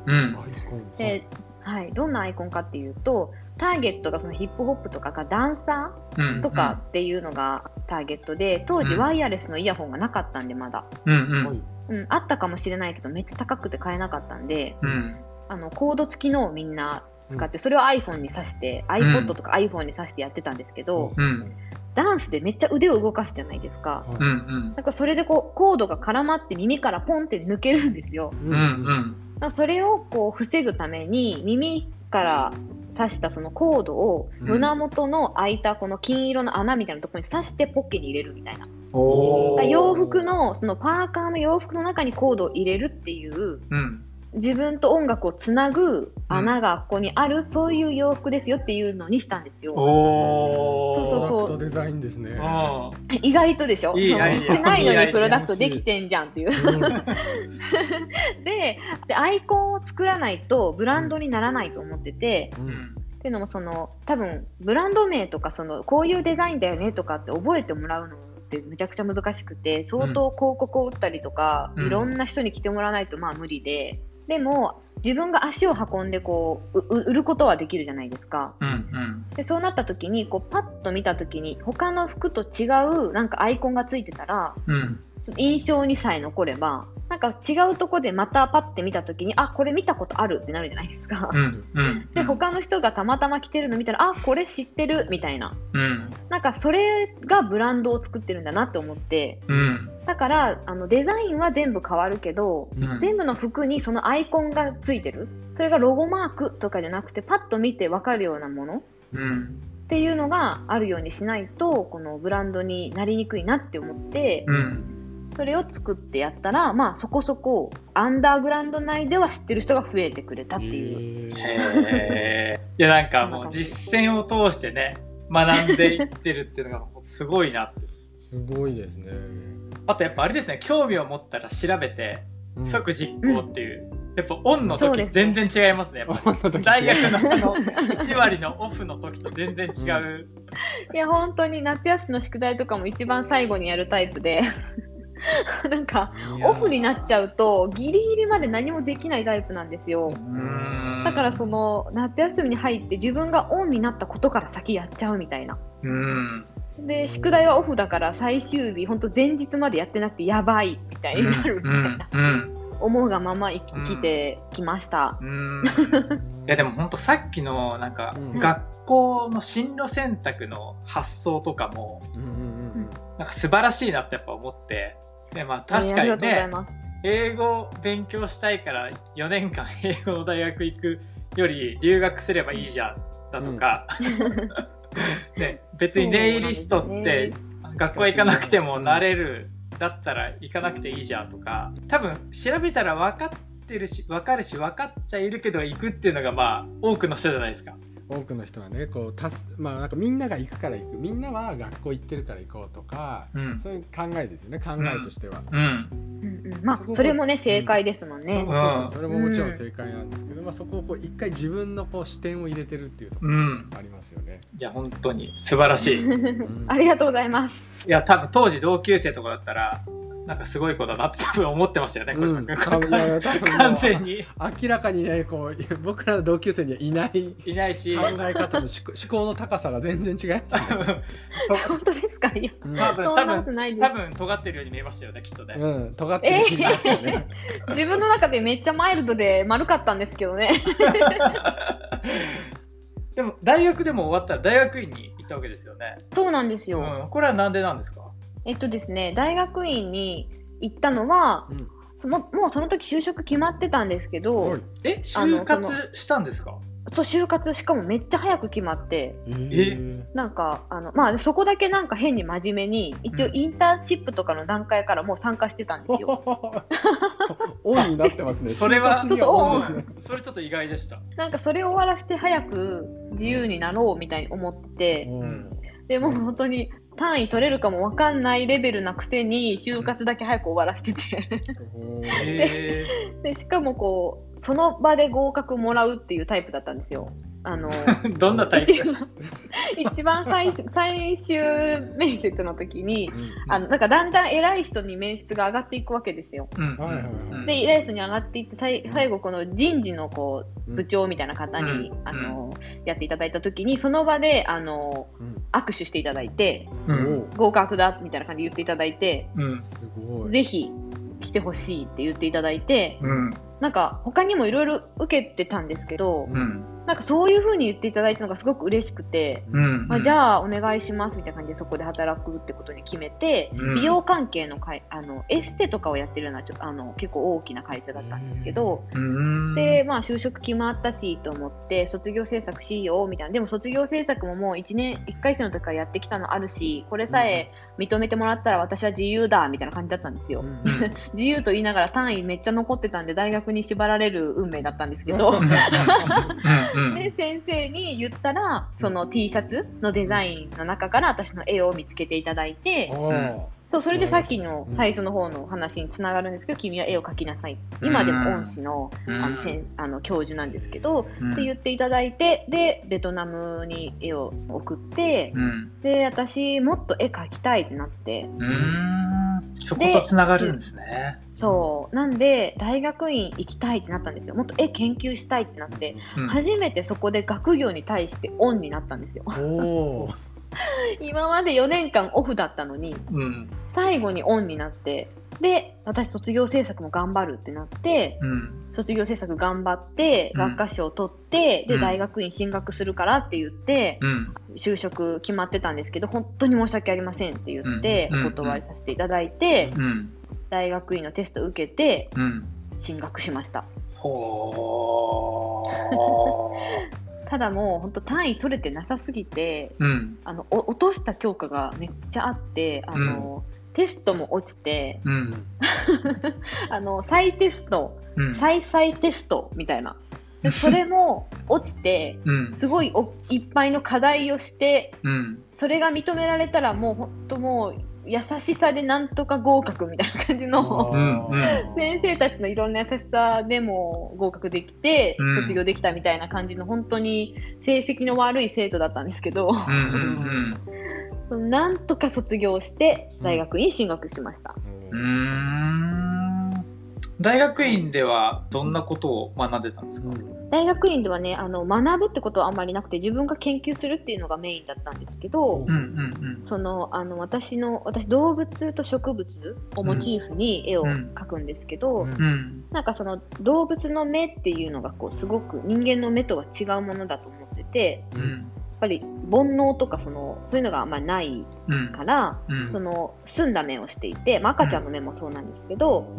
Speaker 3: で、はい、どんなアイコンかっていうと、ターゲットがそのヒップホップとかがダンサ
Speaker 2: うん
Speaker 3: ーとかっていうのがターゲットで、当時
Speaker 2: うん。
Speaker 3: ワイヤレスのイヤホンがなかったんでまだ。
Speaker 2: うん
Speaker 3: うん、あったかもしれないけど、めっちゃ高くて買えなかったんで、
Speaker 2: うん。
Speaker 3: あのコード付きのをみんな使って、それを iPhone に挿して、iPod とか iPhone に挿してやってたんですけど、
Speaker 2: うん
Speaker 3: ダンスでめっちゃ腕を動かすじゃないですか。
Speaker 1: はい
Speaker 2: うんうん
Speaker 3: なんかそれでこうコードが絡まって耳からポンって抜けるんですよ。
Speaker 1: う
Speaker 2: うんうん
Speaker 3: それをこう防ぐために耳から刺したそのコードを
Speaker 2: うん
Speaker 3: 胸元の開いたこの金色の穴みたいなところに刺してポッケに入れるみたいな。洋服のそのパーカーの洋服の中にコードを入れるっていう
Speaker 2: うん
Speaker 3: 自分と音楽をつなぐ穴がここにある、そういう洋服ですよっていうのにしたんですよ。
Speaker 2: おー。
Speaker 3: そう
Speaker 1: プロダクトデザインですね。
Speaker 2: あ
Speaker 3: 意外とでしょ
Speaker 2: いい
Speaker 3: ないのにプロダクトできてんじゃんっていう。
Speaker 1: うん。
Speaker 3: ででアイコンを作らないとブランドにならないと思ってて、
Speaker 1: う
Speaker 2: うん。ん
Speaker 3: っていうのもその多分ブランド名とかそのこういうデザインだよねとかって覚えてもらうのってめちゃくちゃ難しくて相当広告を打ったりとか、
Speaker 2: うん。
Speaker 3: いろんな人に来てもらわないとまあ無理ででも自分が足を運んでこうう売ることはできるじゃないですか。
Speaker 2: うんうん。
Speaker 3: でそうなった時にこうパッと見た時に他の服と違うなんかアイコンがついてたら
Speaker 2: う
Speaker 3: 印象にさえ残ればなんか違うとこでまたパッて見た時にあこれ見たことあるってなるじゃないですか。
Speaker 2: うんうん
Speaker 3: で他の人がたまたま着てるの見たらあこれ知ってるみたいな。
Speaker 2: うん。
Speaker 3: なんかそれがブランドを作ってるんだなって思って。
Speaker 2: うん。
Speaker 3: だからあのデザインは全部変わるけど
Speaker 2: うん。
Speaker 3: 全部の服にそのアイコンがついてる。それがロゴマークとかじゃなくてパッと見て分かるようなもの。
Speaker 2: うん。
Speaker 3: っていうのがあるようにしないとこのブランドになりにくいなって思って
Speaker 2: うん
Speaker 3: それを作ってやったらまあそこそこアンダーグラウンド内では知ってる人が増えてくれたっていう。
Speaker 1: へ
Speaker 2: いやなんかもう実践を通してね学んでいってるっていうのがすごいなって。
Speaker 1: すごいですね。
Speaker 2: あとやっぱあれですね興味を持ったら調べて
Speaker 1: うん。
Speaker 2: 即実行っていう、やっぱオンの時全然違いますね。大学のあの1割のオフの時と全然違う、
Speaker 3: いや本当に夏休みの宿題とかも一番最後にやるタイプで なんかオフになっちゃうとギリギリまで何もできないタイプなんですよ。だからその夏休みに入って自分がオンになったことから先やっちゃうみたいな。
Speaker 2: うん。
Speaker 3: で宿題はオフだから最終日本当前日までやってなくてやばいみたいになるみたいな、
Speaker 2: うん
Speaker 3: 思うがまま生きてきました、
Speaker 2: うん。いやでも本当さっきのなんか
Speaker 1: うん。
Speaker 2: 学校の進路選択の発想とかも
Speaker 1: うんうんうん。
Speaker 2: なんか素晴らしいなってやっぱ思ってでまあ確かにね。英語勉強したいから4年間 英語の大学行くより留学すればいいじゃんだとか、ね、別にネイリストって学校行かなくてもなれるだったら行かなくていいじゃんとか。多分調べたら分かってるし分かるし分かっちゃいるけど行くっていうのがまあ多くの人じゃないですか。
Speaker 1: 多くの人はねこうたすまあなんかみんなが行くから行く。みんなは学校行ってるから行こうとか、
Speaker 2: うん。
Speaker 1: そういう考えですよね考えとしては、
Speaker 2: うん。
Speaker 3: うん。うんまあ
Speaker 1: そ
Speaker 3: れもね正解ですもんね、
Speaker 1: そうそうそう。
Speaker 2: うん。
Speaker 1: それももちろん正解なんですけど、まあ、そこをこう一回自分のこう視点を入れてるっていうところありますよね、
Speaker 2: いや本当に素晴らしい。い
Speaker 1: ん。
Speaker 3: ありがとうございます。
Speaker 2: や多分当時同級生とかだったらなんかすごい子だなって多分思ってましたよね小島君、
Speaker 1: う
Speaker 2: 完全に。
Speaker 1: 明らかにねこう僕らの同級生にはいない
Speaker 2: いないし。
Speaker 1: 考え方の思考 思考の高さが全然違いますね、
Speaker 3: 本当ですか？いや
Speaker 1: うん。
Speaker 2: 多分多分多分尖ってるように見えましたよねきっとね。
Speaker 1: うん、尖ってる気になってね、
Speaker 3: 自分の中でめっちゃマイルドで丸かったんですけどね。
Speaker 2: でも大学でも終わったら大学院に行ったわけですよね。
Speaker 3: そうなんですよ、
Speaker 2: うん、これはなんでなんですか？
Speaker 3: えっとですね大学院に行ったのは
Speaker 1: うん。
Speaker 3: そのもうその時就職決まってたんですけど、
Speaker 1: はい。
Speaker 2: え就活したんですか？
Speaker 3: そう就活しかもめっちゃ早く決まって。
Speaker 1: え？ー。
Speaker 3: なんかあのまあそこだけなんか変に真面目に一応
Speaker 2: うん
Speaker 3: インターンシップとかの段階からもう参加してたんですよ。
Speaker 1: オンになってますね。
Speaker 2: それはそれちょっと意外でした。
Speaker 3: なんかそれを終わらせて早く自由になろうみたいに思ってて、
Speaker 1: うん
Speaker 3: でもう本当に単位取れるかもわかんないレベルなくせに就活だけ早く終わらせてて。
Speaker 1: おー。
Speaker 2: へ
Speaker 3: でしかもこうその場で合格もらうっていうタイプだったんですよ。あの
Speaker 2: ー どんなタイプ？
Speaker 3: 一番 一番最終最終面接の時にあのなんかだんだん偉い人に面接が上がっていくわけですよ。
Speaker 2: うん。
Speaker 1: はいはいはい。
Speaker 2: うん。
Speaker 3: で偉い人に上がっていってさい最後この人事のこう
Speaker 1: うん。
Speaker 3: 部長みたいな方に、
Speaker 2: うん。
Speaker 3: あのやっていただいた時にその場であの
Speaker 1: うん
Speaker 3: 握手していただいて
Speaker 2: うん。
Speaker 3: 合格だみたいな感じで言っていただいて
Speaker 2: うん。
Speaker 1: すごい。
Speaker 3: ぜひ来てほしいって言っていただいて
Speaker 2: うん
Speaker 3: なんか他にもいろいろ受けてたんですけど
Speaker 2: うん。
Speaker 3: なんかそういう風に言っていただいたのがすごく嬉しくて。
Speaker 2: うん。
Speaker 3: まあ、じゃあお願いしますみたいな感じでそこで働くってことに決めて、
Speaker 2: うん。
Speaker 3: 美容関係の会あのエステとかをやってるようなちょっとあの結構大きな会社だったんですけど、
Speaker 2: うん。
Speaker 3: で、まあ、就職決まったしと思って卒業制作しようみたいな。でも卒業制作ももう1年1回生の時からやってきたのあるしこれさえ認めてもらったら私は自由だみたいな感じだったんですよ、
Speaker 1: うん
Speaker 3: 自由と言いながら単位めっちゃ残ってたんで大学に縛られる運命だったんですけど、で先生に言ったらその T シャツのデザインの中から私の絵を見つけていただいてそうそれでさっきの
Speaker 1: うん。
Speaker 3: 最初の方の話につながるんですけど君は絵を描きなさい。今でも恩師の
Speaker 2: うん。
Speaker 3: あのせんあの教授なんですけど
Speaker 2: うん。
Speaker 3: って言っていただいてでベトナムに絵を送って
Speaker 2: うん。
Speaker 3: で私もっと絵描きたいってなって。
Speaker 2: うん。そことつながるんですね。
Speaker 3: そう。なんで大学院行きたいってなったんですよ。もっと絵研究したいってなって。
Speaker 2: うん。
Speaker 3: 初めてそこで学業に対してオンになったんですよ 今まで4年間オフだったのに
Speaker 2: うん。
Speaker 3: 最後にオンになってで私卒業制作も頑張るってなって
Speaker 2: うん。
Speaker 3: 卒業制作頑張って
Speaker 2: うん。
Speaker 3: 学科賞を取って、
Speaker 2: うん。
Speaker 3: で大学院進学するからって言って
Speaker 2: うん。
Speaker 3: 就職決まってたんですけど本当に申し訳ありませんって言って
Speaker 2: うん。
Speaker 3: お断りさせていただいて、
Speaker 2: うん。
Speaker 3: 大学院のテストを受けて
Speaker 2: うん。
Speaker 3: 進学しました ただもう本当単位取れてなさすぎて
Speaker 2: うん。
Speaker 3: あのお落とした教科がめっちゃあってあの、テストも落ちて
Speaker 2: うん。
Speaker 3: あの再テスト
Speaker 2: うん。
Speaker 3: 再々テストみたいな。で それも落ちて
Speaker 2: うん。
Speaker 3: すごいおいっぱいの課題をして
Speaker 2: うん。
Speaker 3: それが認められたらもう本当もう優しさでなんとか合格みたいな感じの先生たちのいろんな優しさでも合格できて
Speaker 2: うん。
Speaker 3: 卒業できたみたいな感じの本当に成績の悪い生徒だったんですけど、なんとか卒業して大学院進学しました。
Speaker 2: うん。大学院ではどんなことを学んでたんですか？
Speaker 1: うん
Speaker 3: 大学院ではねあの学ぶってことはあんまりなくて自分が研究するっていうのがメインだったんですけど、
Speaker 2: うんうん
Speaker 3: そのあの私の私動物と植物をモチーフに絵を描くんですけど、
Speaker 1: うん
Speaker 2: うん。うん。
Speaker 3: なんかその動物の目っていうのがこうすごく人間の目とは違うものだと思ってて
Speaker 2: うん。
Speaker 3: ぱり煩悩とかそのそういうのがあんまりない
Speaker 2: うん。
Speaker 3: から、
Speaker 2: うん。
Speaker 3: その澄んだ目をしていて、まあ、赤ちゃんの目もそうなんですけど、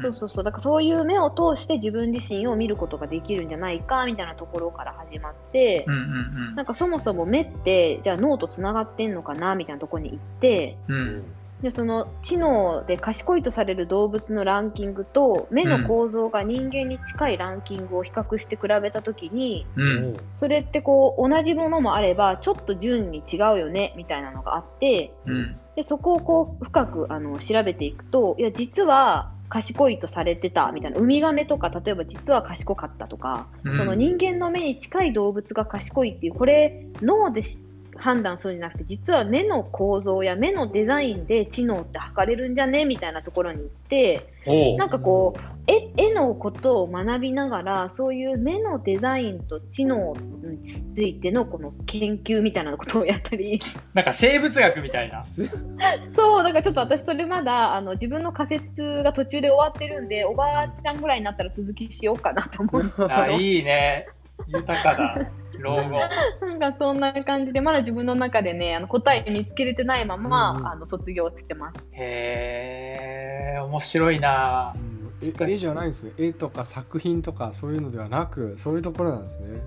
Speaker 3: そうそうそうだからそういう目を通して自分自身を見ることができるんじゃないかみたいなところから始まって、
Speaker 2: うんうん
Speaker 3: なんかそもそも目ってじゃあ脳とつながってんのかなみたいなところに行って
Speaker 2: うん。うん。
Speaker 3: でその知能で賢いとされる動物のランキングと目の構造が人間に近いランキングを比較して比べたときに
Speaker 2: うん。
Speaker 3: それってこう同じものもあればちょっと順に違うよねみたいなのがあって
Speaker 2: うん。
Speaker 3: でそこをこう深くあの調べていくといや実は賢いとされてたみたいなウミガメとか例えば実は賢かったとか、
Speaker 2: うん
Speaker 3: その人間の目に近い動物が賢いっていうこれ脳でし判断するんじゃなくて実は目の構造や目のデザインで知能って測れるんじゃねみたいなところに行ってなんかこう絵絵のことを学びながらそういう目のデザインと知能についてのこの研究みたいなことをやったり
Speaker 2: なんか生物学みたいな。
Speaker 3: そうだからちょっと私それまだあの自分の仮説が途中で終わってるんでおばあちゃんぐらいになったら続きしようかなと思って
Speaker 2: あ、いいね。豊かだ。老後。
Speaker 3: なんかそんな感じでまだ自分の中でねあの答え見つけれてないまま、
Speaker 1: うんうん
Speaker 3: あの卒業してます。
Speaker 2: へえ、面白いな
Speaker 1: う。んえ絵じゃないんですね絵とか作品とかそういうのではなくそういうところなんですね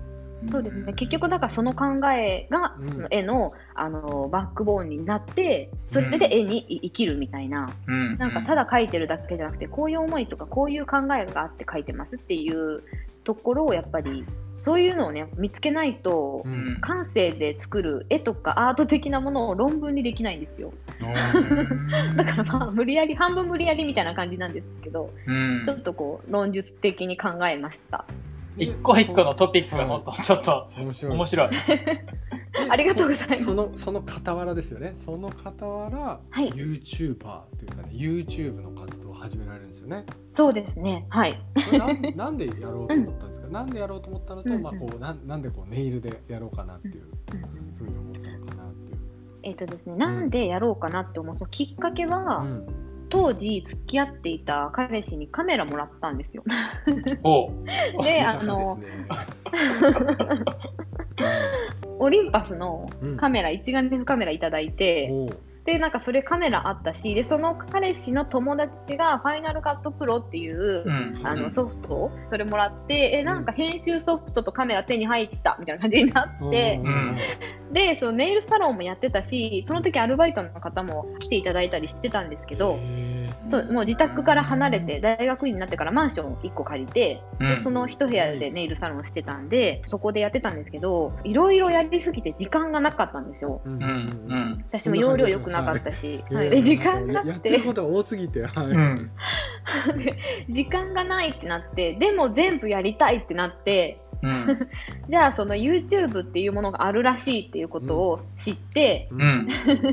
Speaker 3: そうですね結局だからその考えが
Speaker 1: うん
Speaker 3: その絵の,、あのバックボーンになってそれで絵に生きるみたいな、
Speaker 2: うん。
Speaker 3: なんかただ描いてるだけじゃなくてこういう思いとかこういう考えがあって描いてますっていうところをやっぱりそういうのをね見つけないと、
Speaker 1: う
Speaker 2: うん。
Speaker 3: 感性で作る絵とかアート的なものを論文にできないんですよ。だからまあ無理やり半分無理やりみたいな感じなんですけど
Speaker 2: うん。
Speaker 3: ちょっとこう論述的に考えました。
Speaker 2: 一個一個のトピックが本当ちょっと
Speaker 1: 面白い。
Speaker 2: 面白い。
Speaker 3: ありがとうございます。
Speaker 1: そ のその傍らですよね。その傍ら、
Speaker 3: はい。
Speaker 1: YouTuber というかね YouTube の活動を始められるんですよね。
Speaker 3: そうですね。はい。
Speaker 1: なん なんでやろうと思ったんですか、なんでやろうと思ったのと、
Speaker 3: うんうん。
Speaker 1: まあ、こうなんなんでこうネイルでやろうかなっていうふうに思ったのかなっていう、
Speaker 3: えっ、とですねなんでやろうかなって思うそのきっかけは、
Speaker 1: うん。
Speaker 3: 当時付き合っていた彼氏にカメラもらったんですよ。であの オリンパスの
Speaker 1: うん。
Speaker 3: カメラ、一眼レフカメラいただいて、で、なんかそれカメラあったし、で、その彼氏の友達がファイナルカットプロっていう、
Speaker 2: うん。
Speaker 3: あのソフトをそれもらって、え、なんか編集ソフトとカメラ手に入ったみたいな感じになって、
Speaker 2: うん。
Speaker 3: で、そのネイルサロンもやってたし、その時アルバイトの方も来ていただいたりしてたんですけど、
Speaker 1: へ
Speaker 3: そうもう自宅から離れて、大学院になってからマンション1個借りて、
Speaker 2: うん。
Speaker 3: でその一部屋でネイルサロンをしてたんで、そこでやってたんですけど、いろいろやりすぎて時間がなかったんですよ。
Speaker 1: ーうん。
Speaker 2: うんうん。
Speaker 3: 私も容量良くなかったし、
Speaker 1: は
Speaker 3: はい。時間なく
Speaker 1: やってる
Speaker 3: て、
Speaker 1: ことが多すぎて、はい。
Speaker 2: うん。
Speaker 3: 時間がないってなって、でも全部やりたいってなって、
Speaker 2: うん。
Speaker 3: じゃあその YouTube っていうものがあるらしいっていうことを知って、
Speaker 2: うん。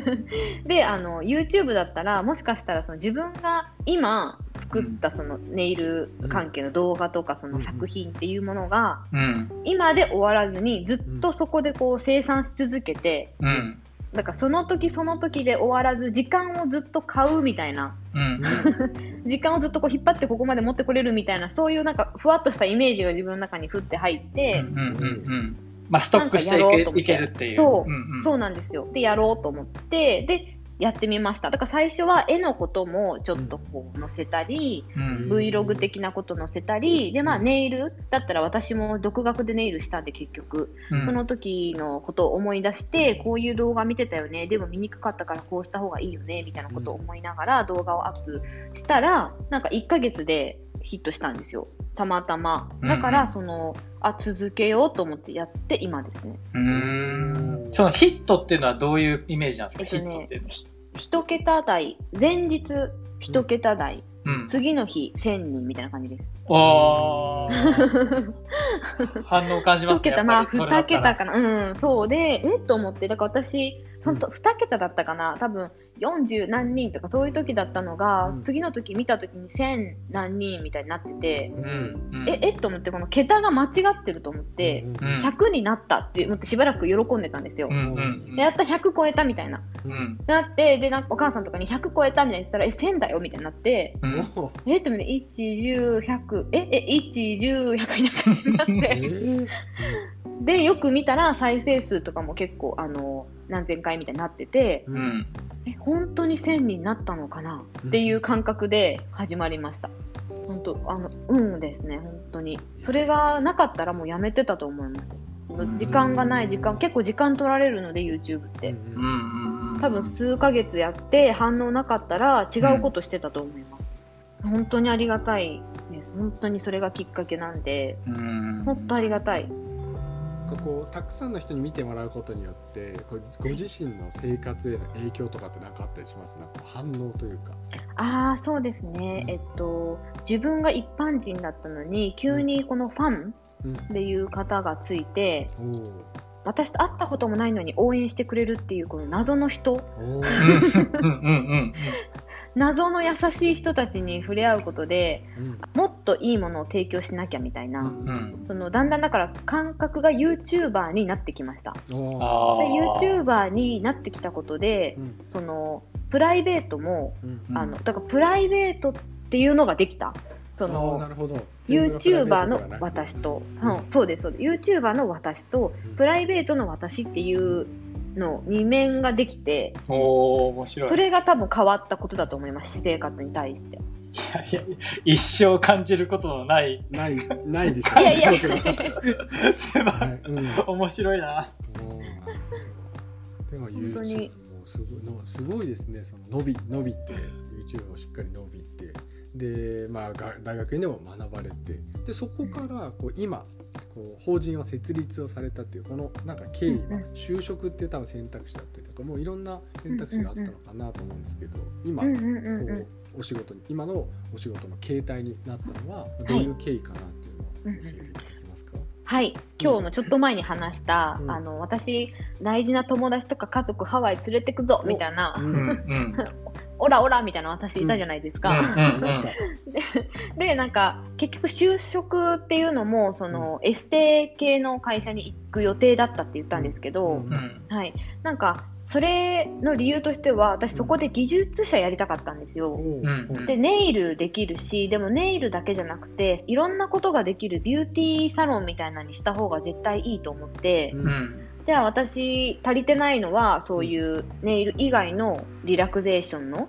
Speaker 3: であの YouTube だったらもしかしたらその自分が今作ったそのネイル関係の動画とかその作品っていうものが
Speaker 2: うん。
Speaker 3: 今で終わらずにずっとそこでこう生産し続けて
Speaker 2: うん。
Speaker 3: だからその時その時で終わらず時間をずっと買うみたいな
Speaker 2: うん。
Speaker 3: 時間をずっとこう引っ張ってここまで持ってこれるみたいなそういうなんかふわっとしたイメージが自分の中に降って入って、
Speaker 2: うん。うん。まあ、ストックしていけいけるっていう。
Speaker 3: そう
Speaker 2: うん。
Speaker 3: そうなんですよでやろうと思ってでやってみました。だから最初は絵のこともちょっとこう載せたり、
Speaker 2: うん。
Speaker 3: Vlog 的なこと載せたりでまあネイルだったら私も独学でネイルしたんで結局。
Speaker 2: うん。
Speaker 3: その時のことを思い出してこういう動画見てたよね。でも見にくかったからこうした方がいいよねみたいなことを思いながら動画をアップしたらなんか1ヶ月でヒットしたんですよ。たまたま。だか
Speaker 2: うん。うん
Speaker 3: らその、あ続けようと思ってやって今ですね。
Speaker 2: うーん。そのヒットっていうのはどういうイメージなんですか、
Speaker 3: えっとね
Speaker 2: ヒットっていうのは。
Speaker 3: ひ一桁台。前日一桁台、
Speaker 2: うん。
Speaker 3: 次の日1000人みたいな感じです。
Speaker 2: おー。反応感じます
Speaker 3: 1
Speaker 2: ね。
Speaker 3: 桁、まあ、2
Speaker 2: やっぱりそれだったら。
Speaker 3: 桁かな。うん、そうで、え？っと思って、だから私、そのと2桁だったかな、多分40何人とかそういう時だったのが、
Speaker 1: うん。
Speaker 3: 次の時見た時に1000何人みたいになってて、
Speaker 1: う
Speaker 2: うん。うん。
Speaker 3: え、えっと思って、この桁が間違ってると思って、
Speaker 1: うん。
Speaker 2: うん。
Speaker 3: 100になったって思ってしばらく喜んでたんですよ。
Speaker 2: うんうん
Speaker 3: で、やった100超えたみたいな。
Speaker 2: うん。
Speaker 3: なって、で、なんかお母さんとかに100超えたみたいに言ったら、え、1000だよみたいになって、
Speaker 2: うん。
Speaker 1: お
Speaker 3: えっと思って、1、10、100、え、え、1、10、100になって。
Speaker 1: えー。
Speaker 3: で、よく見たら再生数とかも結構、あの、何千回みたいになってて、
Speaker 1: う
Speaker 2: うんん
Speaker 3: え、本当に1000になったのかな？っていう感覚で始まりました。本当、あの、うんですね、本当に。それがなかったらもうやめてたと思います。その時間がない時間、結構時間取られるので、YouTube って。
Speaker 2: うんうんうん
Speaker 3: 多分数ヶ月やって反応なかったら違うことしてたと思います。本当にありがたいです。本当にそれがきっかけなんで、
Speaker 2: うん
Speaker 3: 本当ありがたい。
Speaker 1: ここたくさんの人に見てもらうことによってこうご自身の生活への影響とかって何かあったりします？なんか反応というか。
Speaker 3: ああ、そうですね。えっと、自分が一般人だったのに、急にこのファン
Speaker 1: うん。
Speaker 3: っていう方がついて、
Speaker 1: おー。
Speaker 3: 私と会ったこともないのに応援してくれるっていうこの謎の人、謎の優しい人たちに触れ合うことで
Speaker 1: うん。
Speaker 3: もっといいものを提供しなきゃみたいな、
Speaker 2: うん。うん。
Speaker 3: そのだんだんだから感覚が YouTuber になってきました。で
Speaker 2: ー。
Speaker 3: YouTuber になってきたことで
Speaker 1: うん。
Speaker 3: そのプライベートもあのだからプライベートっていうのができた。その
Speaker 1: なるほど。
Speaker 3: YouTuber の私と、うん、そうですそうです。YouTuber の私と
Speaker 1: うん。
Speaker 3: プライベートの私っていうの二面ができて
Speaker 2: おー面白い。
Speaker 3: それが多分変わったことだと思います私生活に対して。
Speaker 2: いやいや一生感じることのない。
Speaker 1: ないないでしょ
Speaker 3: いやいや。
Speaker 2: すば
Speaker 1: はいうん。
Speaker 2: 面白いな。
Speaker 1: でも
Speaker 3: 本当
Speaker 1: YouTube
Speaker 3: に。
Speaker 1: もすごいのすごいですね。その伸び伸びて YouTube もしっかり伸びて。でまあが大学院でも学ばれて。でそこからこう今こう法人を設立をされたっていうこのなんか経緯は就職っていう多分選択肢だったりとかもういろんな選択肢があったのかなと思うんですけど今こうお仕事に今のお仕事の形態になったのはどういう経緯かなっていうのを教えていただけますか、
Speaker 3: はい。今日のちょっと前に話した、
Speaker 1: うん。
Speaker 3: あの私大事な友達とか家族ハワイ連れてくぞみたいな、
Speaker 1: う
Speaker 2: ん
Speaker 3: オラオラみたいな私いたじゃないですか。でなんか結局就職っていうのもその、エステ系の会社に行く予定だったって言ったんですけど、
Speaker 1: うん。
Speaker 2: うん。
Speaker 3: はい、なんかそれの理由としては私そこで技術者やりたかったんですよ。でネイルできるしでもネイルだけじゃなくていろんなことができるビューティーサロンみたいなのにした方が絶対いいと思って、
Speaker 1: う
Speaker 2: うんん
Speaker 3: じゃあ私足りてないのはそういうネイル以外のリラクゼーションの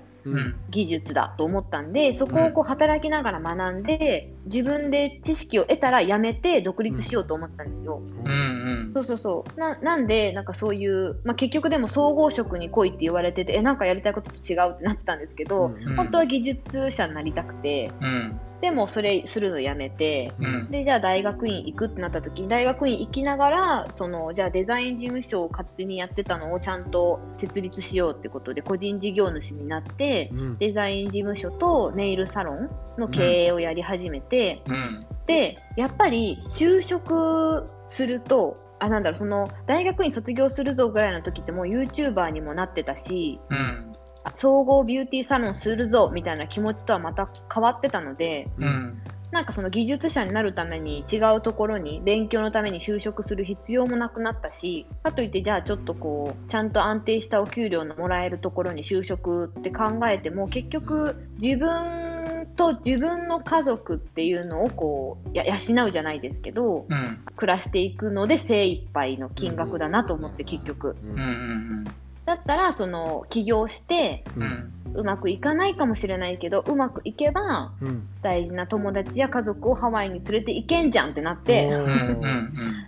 Speaker 3: 技術だと思ったんでそこをこう働きながら学んで自分で知識を得たらやめて独立しようと思ったんですよ。
Speaker 2: うんうん。
Speaker 3: そうそうそう。ななんでなんかそういう、まあ、結局でも総合職に来いって言われててえなんかやりたいことと違うってなってたんですけど、
Speaker 1: うん。
Speaker 3: 本当は技術者になりたくて
Speaker 2: うん。
Speaker 3: でもそれするのやめて
Speaker 2: うん。
Speaker 3: でじゃあ大学院行くってなった時に大学院行きながらそのじゃあデザイン事務所を勝手にやってたのをちゃんと設立しようってことで個人事業主になって
Speaker 1: うん。
Speaker 3: デザイン事務所とネイルサロンの経営をやり始めて、
Speaker 2: うん。
Speaker 3: でやっぱり就職するとあなんだろうその大学院卒業するぞぐらいの時ってもう YouTuber にもなってたし
Speaker 2: うん。
Speaker 3: あ総合ビューティーサロンするぞみたいな気持ちとはまた変わってたので
Speaker 2: うん
Speaker 3: なんかその技術者になるために違うところに勉強のために就職する必要もなくなったしかといってじゃあちょっとこうちゃんと安定したお給料のもらえるところに就職って考えても結局自分と自分の家族っていうのをこうや養うじゃないですけど
Speaker 2: うん。
Speaker 3: 暮らしていくので精一杯の金額だなと思って結局。
Speaker 1: う
Speaker 2: うんうん
Speaker 3: だったらその起業して
Speaker 2: うん。うん
Speaker 3: うまくいかないかもしれないけどうまくいけば
Speaker 1: うん。
Speaker 3: 大事な友達や家族をハワイに連れて行けんじゃんってなって。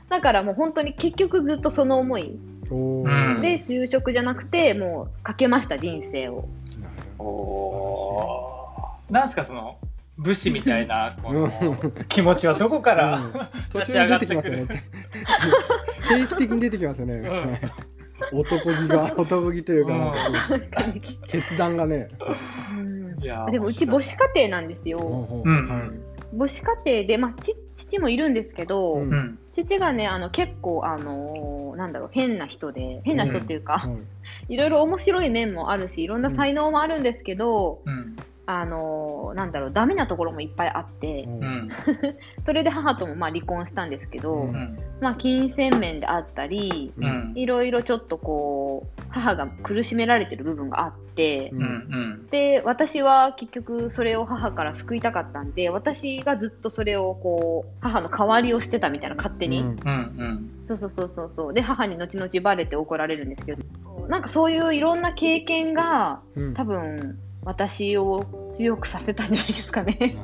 Speaker 3: だからもう本当に結局ずっとその思い。で就職じゃなくてもうかけました人生を。
Speaker 1: な
Speaker 2: んすかその武士みたいなこの
Speaker 1: うん。
Speaker 2: 気持ちはどこか
Speaker 1: ど
Speaker 2: ら、
Speaker 1: うん。途中に出てきますよね。定期的に出てきますよね、男気が 男気というかなんかそう決断がね。
Speaker 3: うん。
Speaker 2: いや
Speaker 3: でもうち母子家庭なんですよ。母子家庭で、まあ、ち父もいるんですけど、
Speaker 1: うん。
Speaker 2: うん。
Speaker 3: 父がねあの結構あのーなんだろう変な人で変な人っていうか、
Speaker 1: うん。
Speaker 3: いろいろ面白い面もあるしいろんな才能もあるんですけど、
Speaker 2: うん。
Speaker 3: あのーなんだろうダメなところもいっぱいあって、
Speaker 1: うん
Speaker 2: うん。
Speaker 3: それで母ともまあ離婚したんですけど、
Speaker 1: うん
Speaker 2: うん。
Speaker 3: まあ、金銭面であったり
Speaker 2: うん。
Speaker 3: いろいろちょっとこう母が苦しめられてる部分があって、
Speaker 1: うん。
Speaker 3: で私は結局それを母から救いたかったんで私がずっとそれをこう母の代わりをしてたみたいな勝手に、
Speaker 1: うん
Speaker 2: うん。うん。
Speaker 3: そうそうそうそうそうで母に後々バレて怒られるんですけどなんかそういういろんな経験が
Speaker 1: うん
Speaker 3: 多分私を強くさせたんじゃないですかね。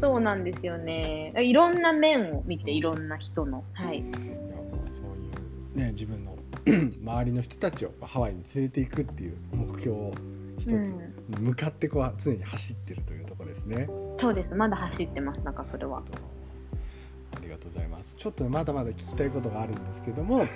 Speaker 3: そうなんですよね。いろんな面を見ていろんな人の。はい。
Speaker 1: そういうね自分の 周りの人たちをハワイに連れていくっていう目標を一つ
Speaker 3: うん。
Speaker 1: 向かってこう常に走ってるというところですね。
Speaker 3: そうです。まだ走ってますなんかそれは
Speaker 1: ありがとうございます。ちょっとまだまだ聞きたいことがあるんですけども、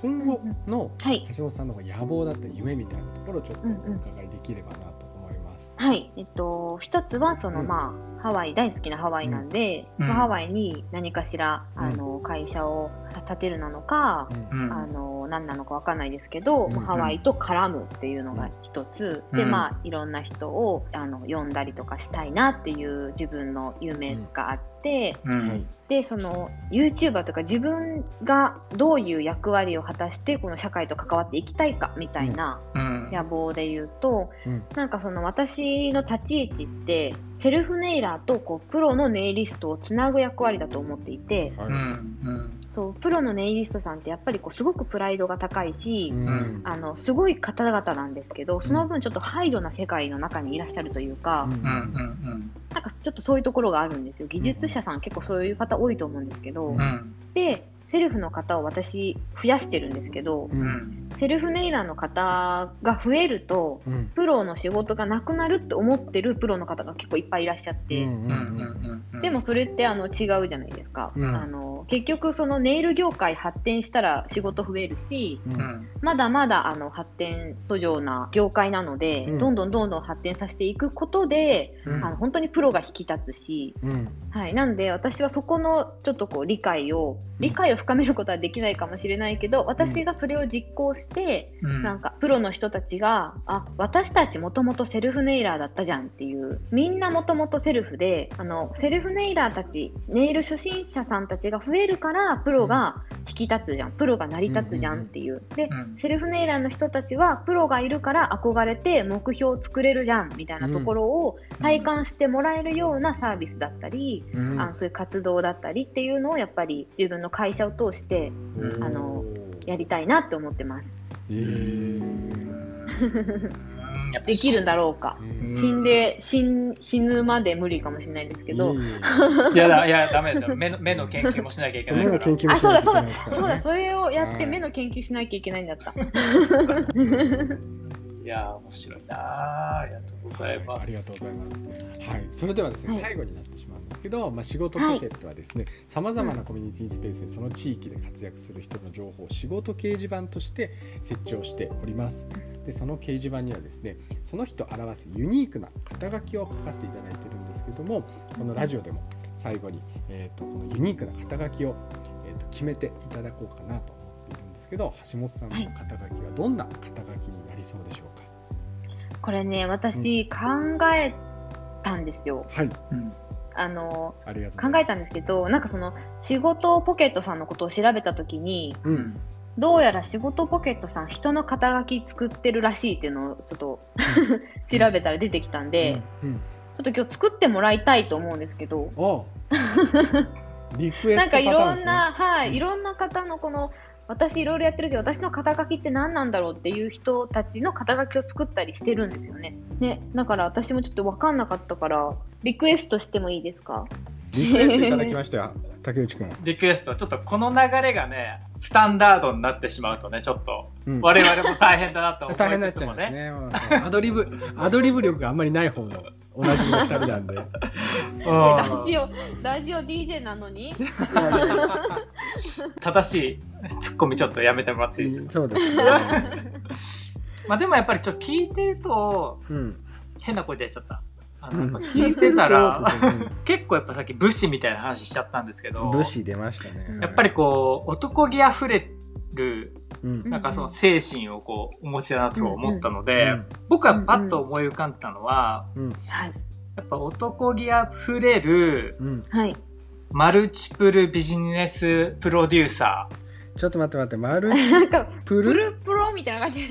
Speaker 1: 今後の
Speaker 3: はい
Speaker 1: 橋本さんの野望だったり夢みたいなところをちょっとお伺いできればなと思います。
Speaker 3: はい、えっと、一つはその、
Speaker 1: うん
Speaker 3: まあ、ハワイ大好きなハワイなんで、
Speaker 2: うん
Speaker 3: まあハワイに何かしら、
Speaker 1: うん
Speaker 3: あの会社を建てるなのか、
Speaker 1: うん
Speaker 2: うん。
Speaker 3: あの何なのかわかんないですけど、
Speaker 1: うん
Speaker 3: まあハワイと絡むっていうのが一つ、で
Speaker 2: うん。
Speaker 3: まあいろんな人をあの呼んだりとかしたいなっていう自分の夢があって、
Speaker 2: うん。
Speaker 1: はい。
Speaker 3: でその YouTuber とか自分がどういう役割を果たしてこの社会と関わっていきたいかみたいな
Speaker 2: うん。
Speaker 3: 野望で言うと、
Speaker 1: うん。
Speaker 3: なんかその私の立ち位置ってセルフネイラーとこうプロのネイリストをつなぐ役割だと思っていて
Speaker 1: はい。
Speaker 2: うん。うん。
Speaker 3: そうプロのネイリストさんってやっぱりこうすごくプライドが高いし、
Speaker 1: うん
Speaker 3: あのすごい方々なんですけどその分ちょっとハイドな世界の中にいらっしゃるというか、
Speaker 1: うん。
Speaker 3: なんかちょっとそういうところがあるんですよ技術者さん結構そういう方多いと思うんですけど。でセルフの方を私増やしてるんですけど
Speaker 1: う
Speaker 2: うん。ん。
Speaker 3: セルフネイラーの方が増えると
Speaker 1: うん。
Speaker 3: プロの仕事がなくなるって思ってるプロの方が結構いっぱいいらっしゃって。でも、それってあの違うじゃないですか、
Speaker 1: うん。
Speaker 3: あの結局そのネイル業界発展したら仕事増えるし。まだまだあの発展途上な業界なので、
Speaker 1: うん。
Speaker 3: どんどんどんどん発展させていくことで、
Speaker 1: うん。
Speaker 3: あの本当にプロが引き立つし、
Speaker 1: うん。
Speaker 3: はい、なんで私はそこのちょっとこう理解を理解を深めることはできないかもしれないけど私がそれを実行して、
Speaker 2: うん。
Speaker 3: なんかプロの人たちがあ私たちもともとセルフネイラーだったじゃんっていうみんなもともとセルフであのセルフネイラーたちネイル初心者さんたちが増えるからプロが引き立つじゃん。プロが成り立つじゃんっていう。で
Speaker 2: うん。
Speaker 3: セルフネイラーの人たちはプロがいるから憧れて目標を作れるじゃんみたいなところを体感してもらえるようなサービスだったり、
Speaker 1: うん。
Speaker 3: あのそういう活動だったりっていうのをやっぱり自分の会社を通して
Speaker 2: うん
Speaker 3: あのやりたいなって思ってます。
Speaker 1: えー
Speaker 2: やっぱ
Speaker 3: できるんだろうか。
Speaker 1: うん
Speaker 3: 死んで死ん死ぬまで無理かもしれないですけど、
Speaker 1: い
Speaker 2: やだ、いや、ダメですよ。目の、目の研究もしなきゃいけ
Speaker 1: そ
Speaker 2: ないから。
Speaker 1: のような研究も
Speaker 3: あ
Speaker 1: しないといけ
Speaker 3: そうだそうだそうだ
Speaker 1: ね
Speaker 3: それをやっ
Speaker 1: はい
Speaker 3: て目の研究しなきゃいけないんだった。
Speaker 2: いや、面白いなありがとうございます。
Speaker 1: ありがとうございます。はい、それではですね、
Speaker 3: はい
Speaker 1: 最後になってしまうんですけど、まあ、仕事ポケットはですね、さまざまなコミュニティスペースでその地域で活躍する人の情報を仕事掲示板として設置をしております。で、その掲示板にはですね、その人を表すユニークな肩書きを書かせていただいてるんですけども、このラジオでも最後に、えー、とこのユニークな肩書きを、えー、と決めていただこうかなとけど、橋本さんの肩書きはどんな肩書きになりそうでしょうか？
Speaker 3: これね私考えたんですよ。
Speaker 1: はい、
Speaker 2: うん。
Speaker 3: あの。考えたんですけどなんかその仕事ポケットさんのことを調べた時に
Speaker 1: う。
Speaker 2: うんん。
Speaker 3: どうやら仕事ポケットさん人の肩書き作ってるらしいっていうのをちょっと 調べたら出てきたんで、
Speaker 1: うん、うん
Speaker 3: ちょっと今日作ってもらいたいと思うんですけど。
Speaker 1: お リクエスト
Speaker 3: なんかい
Speaker 1: パターンですね
Speaker 3: ろんな、はい、
Speaker 1: うん
Speaker 3: いろんな方のこの、私いろいろやってるけど、私の肩書きって何なんだろうっていう人たちの肩書きを作ったりしてるんですよね。ね、だから私もちょっと分かんなかったから、リクエストしてもいいですか？
Speaker 1: リクエストいただきましたよ 竹内くん、
Speaker 2: リクエスト、ちょっとこの流れがね、スタンダードになってしまうとね、ちょっと
Speaker 1: うん。
Speaker 2: 我々も大変だなと思い
Speaker 1: 大変になっ。ちゃいますね。アドリブアドリブ力があんまりない方の同じの二人なんで。
Speaker 2: うん。
Speaker 3: ラジオ、ラジオ DJ なのに
Speaker 2: 正しいツッコミちょっとやめてもらっていいですか
Speaker 1: そうですね、
Speaker 2: まあでもやっぱりちょっと聞いてると
Speaker 1: うん、
Speaker 2: 変な声出ちゃった。あのやっぱ聞いてたら結構やっぱさっき武士みたいな話しちゃったんですけど
Speaker 1: 武士出ましたね
Speaker 2: やっぱりこう男気あふれる
Speaker 1: うん
Speaker 2: なんかその精神をこうお持ちだなと思ったので、
Speaker 1: うん
Speaker 2: 僕はパッと思い浮かんだのは、
Speaker 1: うん
Speaker 3: はい。
Speaker 2: やっぱ男気あふれる
Speaker 3: はい。
Speaker 2: マルチプルビジネスプロデューサ
Speaker 1: ちょっと待って待って マル
Speaker 3: なんか、プ
Speaker 1: プル
Speaker 3: ルプロみたいな感じ。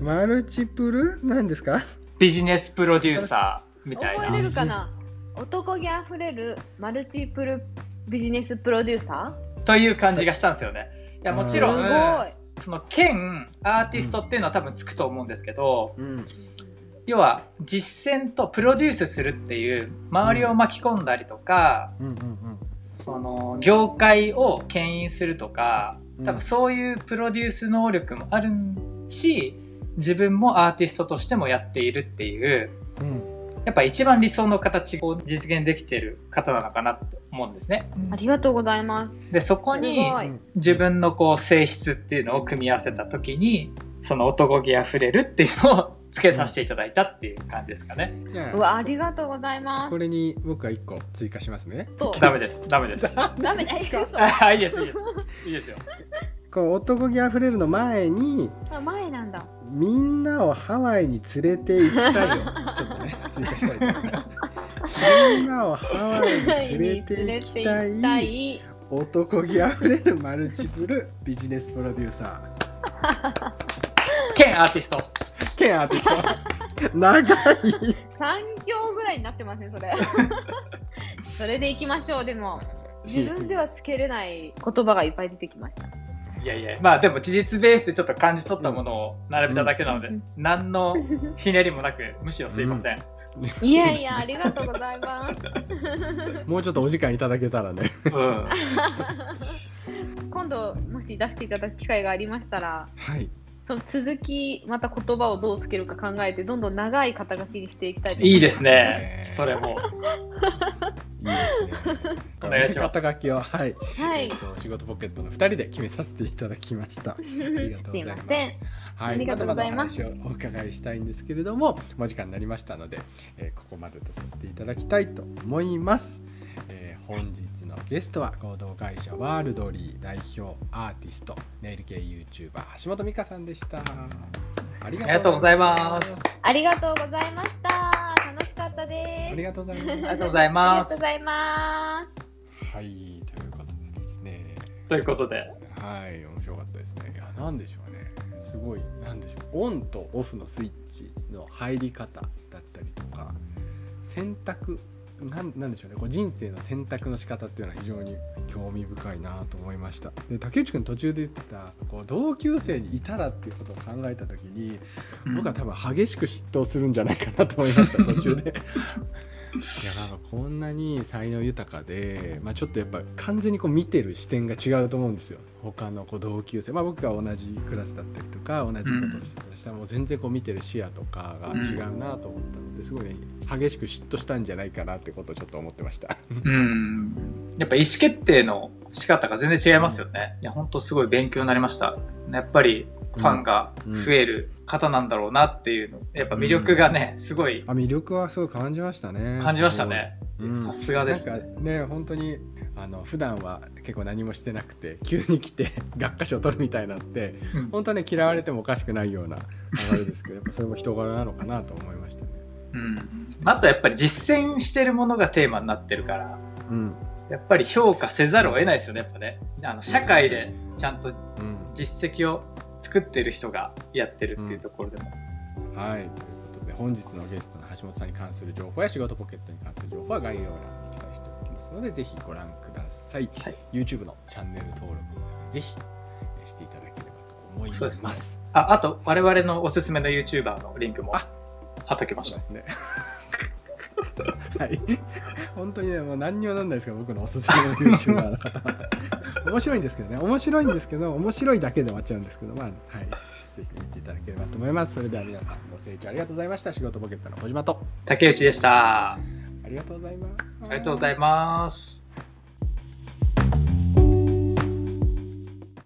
Speaker 1: マルチプル何ですか？
Speaker 2: ービジネスプロデューサーみたい
Speaker 3: 覚え
Speaker 2: な
Speaker 3: れるかな？男気あふれるマルチプルビジネスプロデューサ
Speaker 2: という感じがしたんですよね。いやもちろ
Speaker 3: ーすご
Speaker 2: ん
Speaker 3: い。
Speaker 2: その兼アーティストっていうのは多分つくと思うんですけど、
Speaker 1: うん。
Speaker 2: 要は実践とプロデュースするっていう周りを巻き込んだりとか、
Speaker 1: うんうん
Speaker 2: その業界を牽引するとか
Speaker 1: うん
Speaker 2: 多分そういうプロデュース能力もあるし自分もアーティストとしてもやっているっていう
Speaker 1: うん
Speaker 2: やっぱ一番理想の形を実現できてる方なのかなと思うんですね。
Speaker 3: ありがとうございます。
Speaker 2: でそこに自分のこう性質っていうのを組み合わせた時にその男気あふれるっていうのをつけさせていただいたっていう感じですかね。
Speaker 1: じゃあ
Speaker 3: うわ、ありがとうございま
Speaker 1: これに僕は一個追加しますね
Speaker 3: す。そう。
Speaker 2: ダメです。ダメです。
Speaker 3: ダメだ。え嘘
Speaker 2: あいいです、いいです。いいですよ。
Speaker 1: こう男気あふれるの前に
Speaker 3: あ前なんだ。
Speaker 1: みんなをハワイに連れて行きたいよ ちょっとね追加したいと思います みんなをハワイに連れて行きた
Speaker 3: 連れて行きた
Speaker 1: い
Speaker 3: い
Speaker 1: 男気あふれるマルチプルビジネスプロデューサ
Speaker 2: 兼アーティスト。
Speaker 1: ー兼アーティスト長い
Speaker 3: 三行ぐらいになってますね、それ。それで行きましょう。でも、自分ではつけれない言葉がいっぱい出てきました。
Speaker 2: いやいや、まあでも事実ベースでちょっと感じ取ったものを並べただけなので、
Speaker 3: うん
Speaker 2: 何のひねりもなく、むしろすいません。
Speaker 3: いやいや、ありがとうございます。
Speaker 1: もうちょっとお時間いただけたらね
Speaker 2: うん。
Speaker 3: 今度、もし出していただく機会がありましたら、
Speaker 1: はい
Speaker 3: その続き、また言葉をどうつけるか考えて、どんどん長い肩書きにしていきたいと思
Speaker 2: いいですね。
Speaker 1: ね。
Speaker 2: それも。
Speaker 1: いいですね。
Speaker 2: お願いします。
Speaker 1: 肩書きをはい、
Speaker 3: はい
Speaker 1: えーと仕事ポケットの2人で決めさせていただきました。ありがとうございます。
Speaker 3: ません。
Speaker 1: はい、
Speaker 3: ありがとうございます。
Speaker 1: だだお伺いしたいんですけれども、もう時間になりましたので、えーここまでとさせていただきたいと思います。えー本日のゲストは合同会社ワールドリー代表アーティストネイル系 YouTuber 橋本美香さんでした。あり
Speaker 2: ありがとうございます。
Speaker 3: ありがとうございました。楽しかったです。
Speaker 1: ありがとうございます。
Speaker 2: ありがとうござい
Speaker 3: あり
Speaker 2: ます
Speaker 3: がとうご。ざいます。
Speaker 1: はい、ということでですね。
Speaker 2: ということで、
Speaker 1: はい、面白かったですね。いや、なんでしょうね。すごい、なんでしょう。オンとオフのスイッチの入り方だったりとか、選択、なんなんでしょうね。こう人生の選択の仕方っていうのは非常に興味深いなと思いました。で、竹内くん途中で言ってた、こう同級生にいたらっていうことを考えたときに、僕は多分激しく嫉妬するんじゃないかなと思いました 途中で いやなんかこんなに才能豊かで、まあ、ちょっとやっぱ完全にこう見てる視点が違うと思うんですよ他のこう同級生、まあ、僕が同じクラスだったりとか同じことをしてたとしたらもう全然こう見てる視野とかが違うなと思ったのですごいね激しく嫉妬したんじゃないかなってことをちょっと思ってました
Speaker 2: うん。やっぱ意思決定の仕方が全然違いますよね。いや、本当すごい勉強になりました。やっぱりファンが増える方なんだろうなっていうの。やっぱ魅力がね、すごい
Speaker 1: あ魅力はすごい感じましたね
Speaker 2: 感じましたね。
Speaker 1: うん
Speaker 2: さすがです
Speaker 1: ね。本当にあの普段は結構何もしてなくて急に来て 学科賞取るみたいになって
Speaker 2: うん
Speaker 1: 本当はね嫌われてもおかしくないような流れですけどやっぱそれも人柄なのかなと思いましたね。
Speaker 2: うん。あとやっぱり実践してるものがテーマになってるから、
Speaker 1: うん
Speaker 2: やっぱり評価せざるを得ないですよね、やっぱね。あの、社会でちゃんと
Speaker 1: うん
Speaker 2: 実績を作ってる人がやってるっていうところでも。
Speaker 1: はいということで本日のゲストの橋本さんに関する情報や仕事ポケットに関する情報は概要欄に記載しておきますのでぜひご覧ください。
Speaker 2: はい
Speaker 1: YouTube のチャンネル登録もですねぜひえーしていただければと思います。
Speaker 2: そうですねあ、あと、我々のおすすめの YouTuber のリンクも
Speaker 1: あ
Speaker 2: 貼っときましょう。
Speaker 1: そうですね。はい。本当にね、もう何にもなんないですけど、僕のおすすめの YouTuber の方は。面白いんですけどね、面白いんですけど、面白いだけで終わっちゃうんですけど、まあ、はい。ぜひ見ていただければと思います。それでは皆さん、ご清聴ありがとうございました。仕事ポケットの小島と、
Speaker 2: 竹内でした。あ
Speaker 1: ありがとうございます。
Speaker 2: りがとうございます。